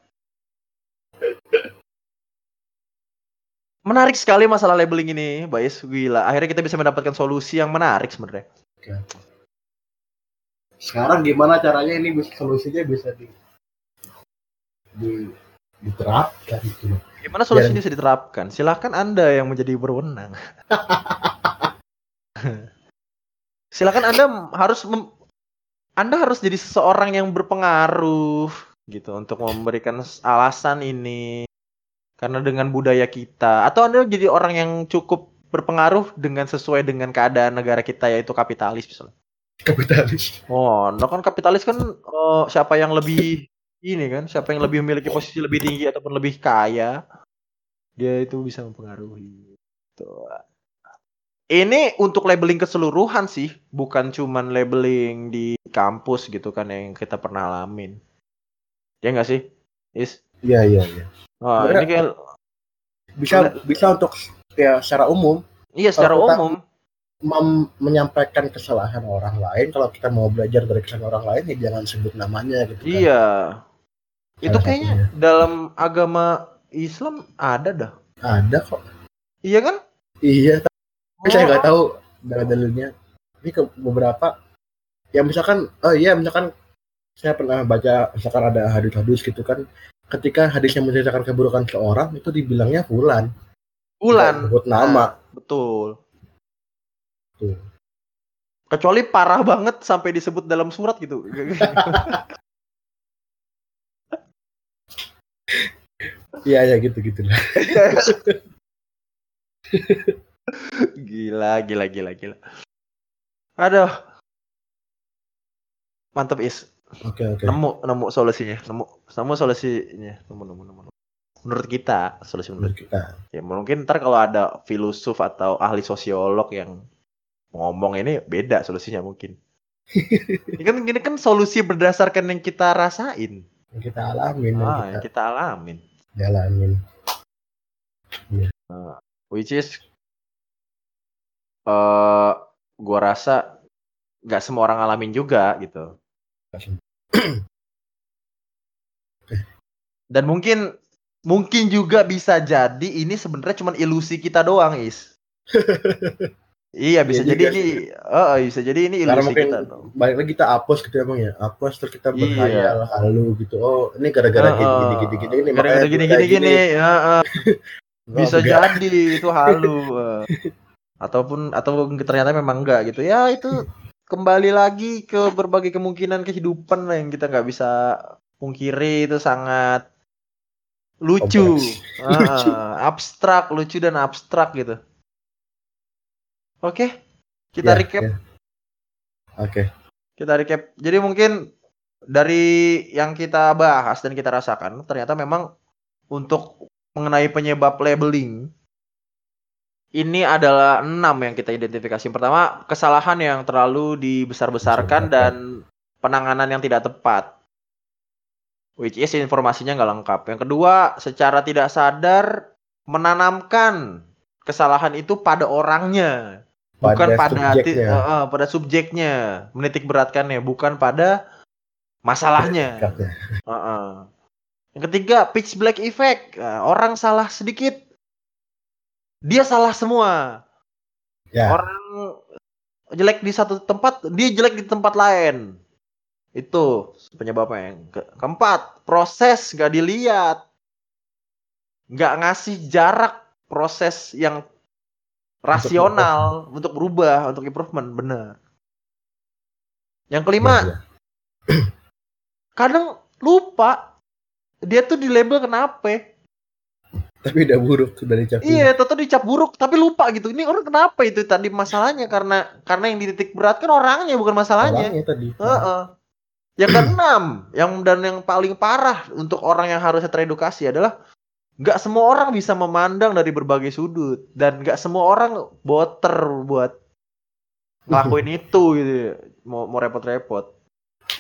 Menarik sekali masalah labeling ini, Bayes. Gila, akhirnya kita bisa mendapatkan solusi yang menarik sebenarnya sekarang gimana caranya ini bisa solusinya bisa di, di diterapkan itu. Gimana solusinya bisa diterapkan? Silahkan Anda yang menjadi berwenang. Silahkan Anda harus Anda harus jadi seseorang yang berpengaruh gitu untuk memberikan alasan ini karena dengan budaya kita atau Anda jadi orang yang cukup berpengaruh dengan sesuai dengan keadaan negara kita yaitu kapitalis misalnya. Kapitalis. Oh, no kan kapitalis kan oh, siapa yang lebih ini kan siapa yang lebih memiliki posisi lebih tinggi ataupun lebih kaya dia itu bisa mempengaruhi. Gitu. ini untuk labeling keseluruhan sih bukan cuman labeling di kampus gitu kan yang kita pernah alamin. Ya enggak sih is? Iya iya iya. Oh, ini kayak bisa bisa untuk ya secara umum. Iya secara umum. mem menyampaikan kesalahan orang lain kalau kita mau belajar dari kesalahan orang lain ya jangan sebut namanya gitu kan. iya itu kayaknya dalam agama Islam ada dah. Ada kok. Iya kan? Iya. Tapi oh. saya nggak tahu dalil-dalilnya. Ini ke beberapa. Ya misalkan, oh iya misalkan saya pernah baca misalkan ada hadis-hadis gitu kan. Ketika hadisnya menceritakan keburukan seorang itu dibilangnya fulan. Fulan. Buat nama. Nah, betul. Tuh. Kecuali parah banget sampai disebut dalam surat gitu. Iya ya gitu gitu lah. gila gila gila gila. Aduh. Mantap is. Oke okay, oke. Okay. Nemu nemu solusinya. Nemu nemu solusinya. Nemu nemu nemu. Menurut kita solusi menurut, menurut kita. Ya mungkin ntar kalau ada filosof atau ahli sosiolog yang ngomong ini beda solusinya mungkin. ini kan ini kan solusi berdasarkan yang kita rasain. Yang kita alamin ah, yang kita, yang kita alamin. jalanin. Yeah. uh, which is uh, gua rasa nggak semua orang alamin juga gitu. Dan mungkin mungkin juga bisa jadi ini sebenarnya cuma ilusi kita doang is Iya bisa ya, jadi ini, oh, bisa jadi ini ilusi mungkin kita dong. Balik lagi kita apos gitu emang ya, apos terus kita iya. berhayal iya. halu gitu. Oh ini gara-gara uh, gini gini gini gini gini. Gara-gara gini gini gini. Ya, uh. bisa enggak. jadi itu halu. Uh. Ataupun atau ternyata memang enggak gitu. Ya itu kembali lagi ke berbagai kemungkinan kehidupan yang kita nggak bisa pungkiri itu sangat lucu, uh, lucu. abstrak, lucu dan abstrak gitu. Oke, kita yeah, recap. Yeah. Oke. Okay. Kita recap. Jadi mungkin dari yang kita bahas dan kita rasakan, ternyata memang untuk mengenai penyebab labeling ini adalah enam yang kita identifikasi. Pertama, kesalahan yang terlalu dibesar-besarkan dan penanganan yang tidak tepat. Which is informasinya nggak lengkap. Yang kedua, secara tidak sadar menanamkan kesalahan itu pada orangnya bukan pada subjeknya. uh, pada subjeknya. Menitik beratkannya bukan pada masalahnya. Uh, uh. yang ketiga pitch black effect. Uh, orang salah sedikit dia salah semua. Yeah. orang jelek di satu tempat dia jelek di tempat lain. Itu penyebabnya. Yang ke keempat proses gak dilihat. Nggak ngasih jarak proses yang rasional untuk, untuk berubah untuk improvement benar yang kelima ya, ya. kadang lupa dia tuh di label kenapa. Tapi udah buruk sudah dicap iya tetap dicap buruk tapi lupa gitu. Ini orang kenapa itu tadi masalahnya? Karena karena yang dititik berat kan orangnya bukan masalahnya. Orangnya tadi. Uh -uh. yang keenam yang dan yang paling parah untuk orang yang harusnya teredukasi adalah nggak semua orang bisa memandang dari berbagai sudut dan nggak semua orang boter buat ngelakuin itu gitu mau mau repot-repot.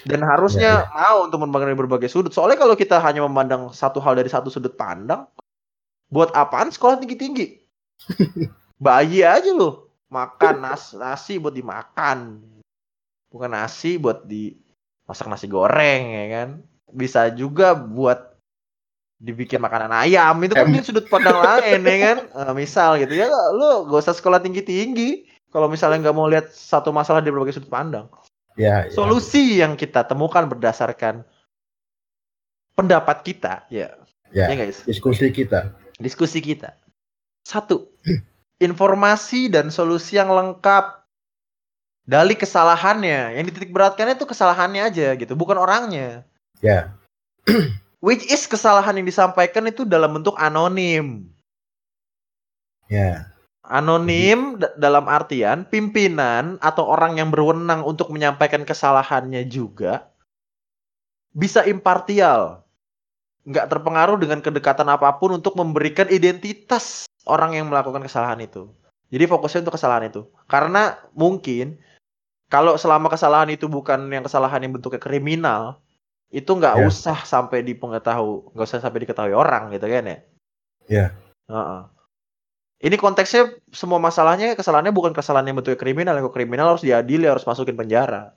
Dan harusnya ya, ya. mau untuk memandang dari berbagai sudut. Soalnya kalau kita hanya memandang satu hal dari satu sudut pandang buat apaan sekolah tinggi tinggi bayi aja loh. Makan nas nasi buat dimakan. Bukan nasi buat di masak nasi goreng ya kan? Bisa juga buat dibikin makanan ayam itu kan sudut pandang lain ya kan uh, misal gitu ya lu gak usah sekolah tinggi tinggi kalau misalnya nggak mau lihat satu masalah di berbagai sudut pandang ya, ya. solusi ya. yang kita temukan berdasarkan pendapat kita ya Ya, ya guys. Diskusi kita. Diskusi kita. Satu, informasi dan solusi yang lengkap dari kesalahannya. Yang dititik beratkannya itu kesalahannya aja gitu, bukan orangnya. Ya. Which is kesalahan yang disampaikan itu dalam bentuk anonim. Ya. Anonim dalam artian pimpinan atau orang yang berwenang untuk menyampaikan kesalahannya juga bisa impartial. Nggak terpengaruh dengan kedekatan apa pun untuk memberikan identitas orang yang melakukan kesalahan itu. Jadi fokusnya untuk kesalahan itu. Karena mungkin kalau selama kesalahan itu bukan yang kesalahan yang bentuknya kriminal, itu nggak yeah. usah sampai dipengetahui, nggak usah sampai diketahui orang gitu kan ya? Iya. Yeah. Uh -uh. Ini konteksnya semua masalahnya kesalahannya bukan kesalahan yang bentuknya kriminal, yang kriminal harus diadili, harus masukin penjara.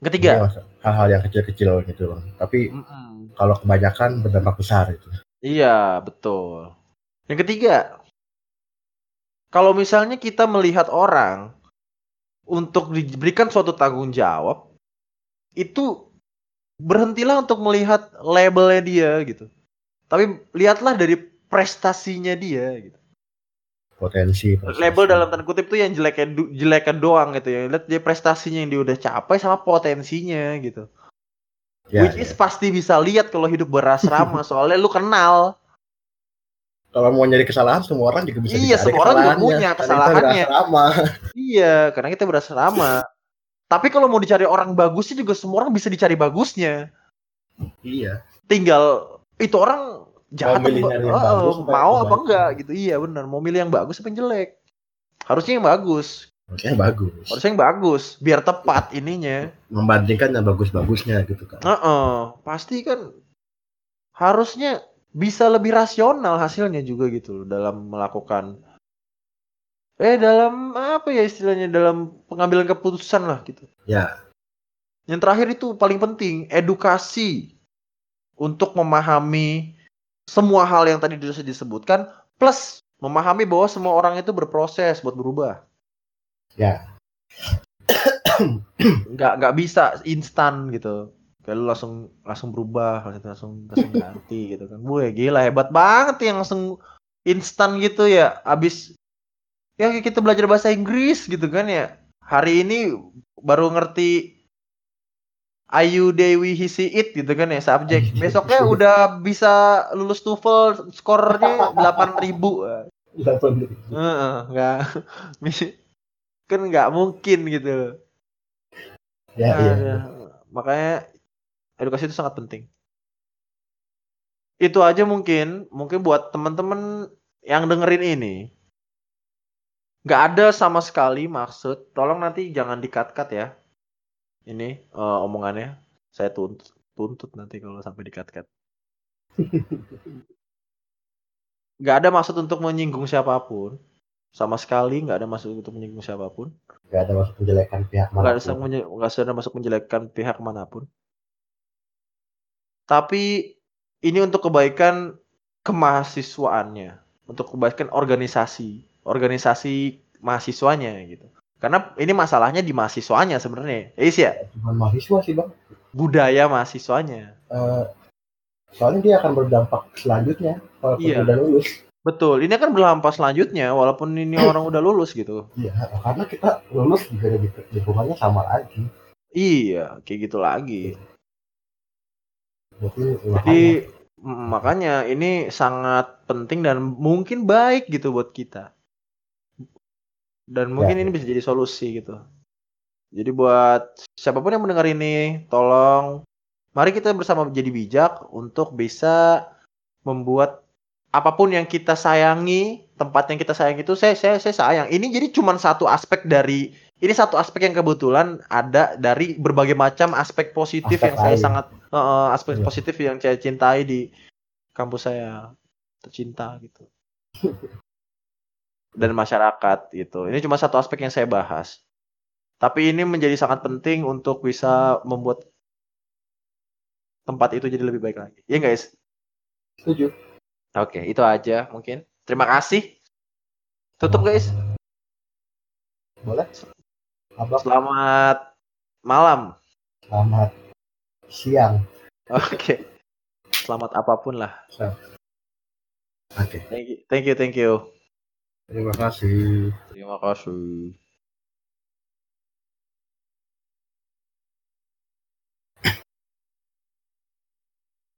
Ketiga, hal-hal yang kecil-kecil gitu, Tapi mm -mm. kalau kebanyakan berdampak besar itu. Iya, betul. Yang ketiga, kalau misalnya kita melihat orang untuk diberikan suatu tanggung jawab, itu berhentilah untuk melihat labelnya dia gitu. Tapi lihatlah dari prestasinya dia gitu. Potensi, prestasi. Label dalam tanda kutip tuh yang jeleknya jeleknya doang gitu ya. Lihat dia prestasinya yang dia udah capai sama potensinya gitu. Ya, Which is ya. pasti bisa lihat kalau hidup berasrama soalnya lu kenal. Kalau mau nyari kesalahan semua orang juga bisa Iya, semua orang juga punya kesalahannya. Iya, karena kita berasrama. Tapi kalau mau dicari orang bagusnya juga semua orang bisa dicari bagusnya. Iya. Tinggal itu orang jahat mau, apa, yang oh, bagus, mau apa enggak gitu. Iya benar. Mau milih yang bagus apa yang jelek. Harusnya yang bagus. Harusnya yang bagus. Harusnya yang bagus biar tepat ininya. Membandingkan yang bagus-bagusnya gitu kan uh -uh, pasti kan harusnya bisa lebih rasional hasilnya juga gitu loh dalam melakukan eh dalam apa ya istilahnya dalam pengambilan keputusan lah gitu ya yang terakhir itu paling penting edukasi untuk memahami semua hal yang tadi sudah disebutkan plus memahami bahwa semua orang itu berproses buat berubah. Ya. nggak nggak bisa instan gitu. Kayak lu langsung langsung berubah, langsung langsung ganti gitu kan. Gue gila hebat banget yang langsung instan gitu ya. Abis ya kita belajar bahasa Inggris gitu kan ya. Hari ini baru ngerti Ayu Dewi Hisi It gitu kan ya subjek. Besoknya udah bisa lulus TOEFL skornya 8000. 8000. Heeh, enggak. kan nggak mungkin gitu. Ya, nah, iya. Ya. Makanya edukasi itu sangat penting. Itu aja mungkin, mungkin buat teman-teman yang dengerin ini nggak ada sama sekali maksud. Tolong nanti jangan dikat-kat ya ini uh, omongannya saya tuntut tuntut nanti kalau sampai dikat-kat. Gak ada maksud untuk menyinggung siapa pun. Sama sekali nggak ada maksud untuk menyinggung siapa pun. Gak ada maksud menjelekkan pihak mana pun. Gak ada, ada maksud menjelekkan pihak mana pun. Tapi ini untuk kebaikan kemahasiswaannya. Untuk kebaikan organisasi. Organisasi mahasiswanya gitu. Karena ini masalahnya di mahasiswanya sebenarnya. Ya, ya? Bukan mahasiswa sih, Bang. Budaya mahasiswanya. Uh, soalnya dia akan berdampak selanjutnya kalau iya. udah lulus. Betul, ini akan berdampak selanjutnya walaupun ini orang udah lulus gitu. Iya, karena kita lulus juga lingkungannya sama lagi. Iya, kayak gitu lagi. Jadi, Jadi makanya ini sangat penting dan mungkin baik gitu buat kita dan mungkin ya. ini bisa jadi solusi gitu. Jadi buat siapa pun yang mendengar ini, tolong mari kita bersama menjadi bijak untuk bisa membuat apa pun yang kita sayangi, tempat yang kita sayang itu saya saya saya sayang. Ini jadi cuma satu aspek dari ini satu aspek yang kebetulan ada dari berbagai macam aspek positif aspek yang saya sangat uh, aspek ya. positif yang saya cintai di kampus saya tercinta gitu. dan masyarakat gitu. Ini cuma satu aspek yang saya bahas. Tapi ini menjadi sangat penting untuk bisa membuat tempat itu jadi lebih baik lagi. Iya guys? Setuju. Oke, itu aja mungkin. Terima kasih. Tutup guys. Boleh. Abang. Selamat malam. Selamat siang. Oke. selamat apa pun lah. Oke. Okay. Thank you, thank you, thank you. Terima kasih. Terima kasih.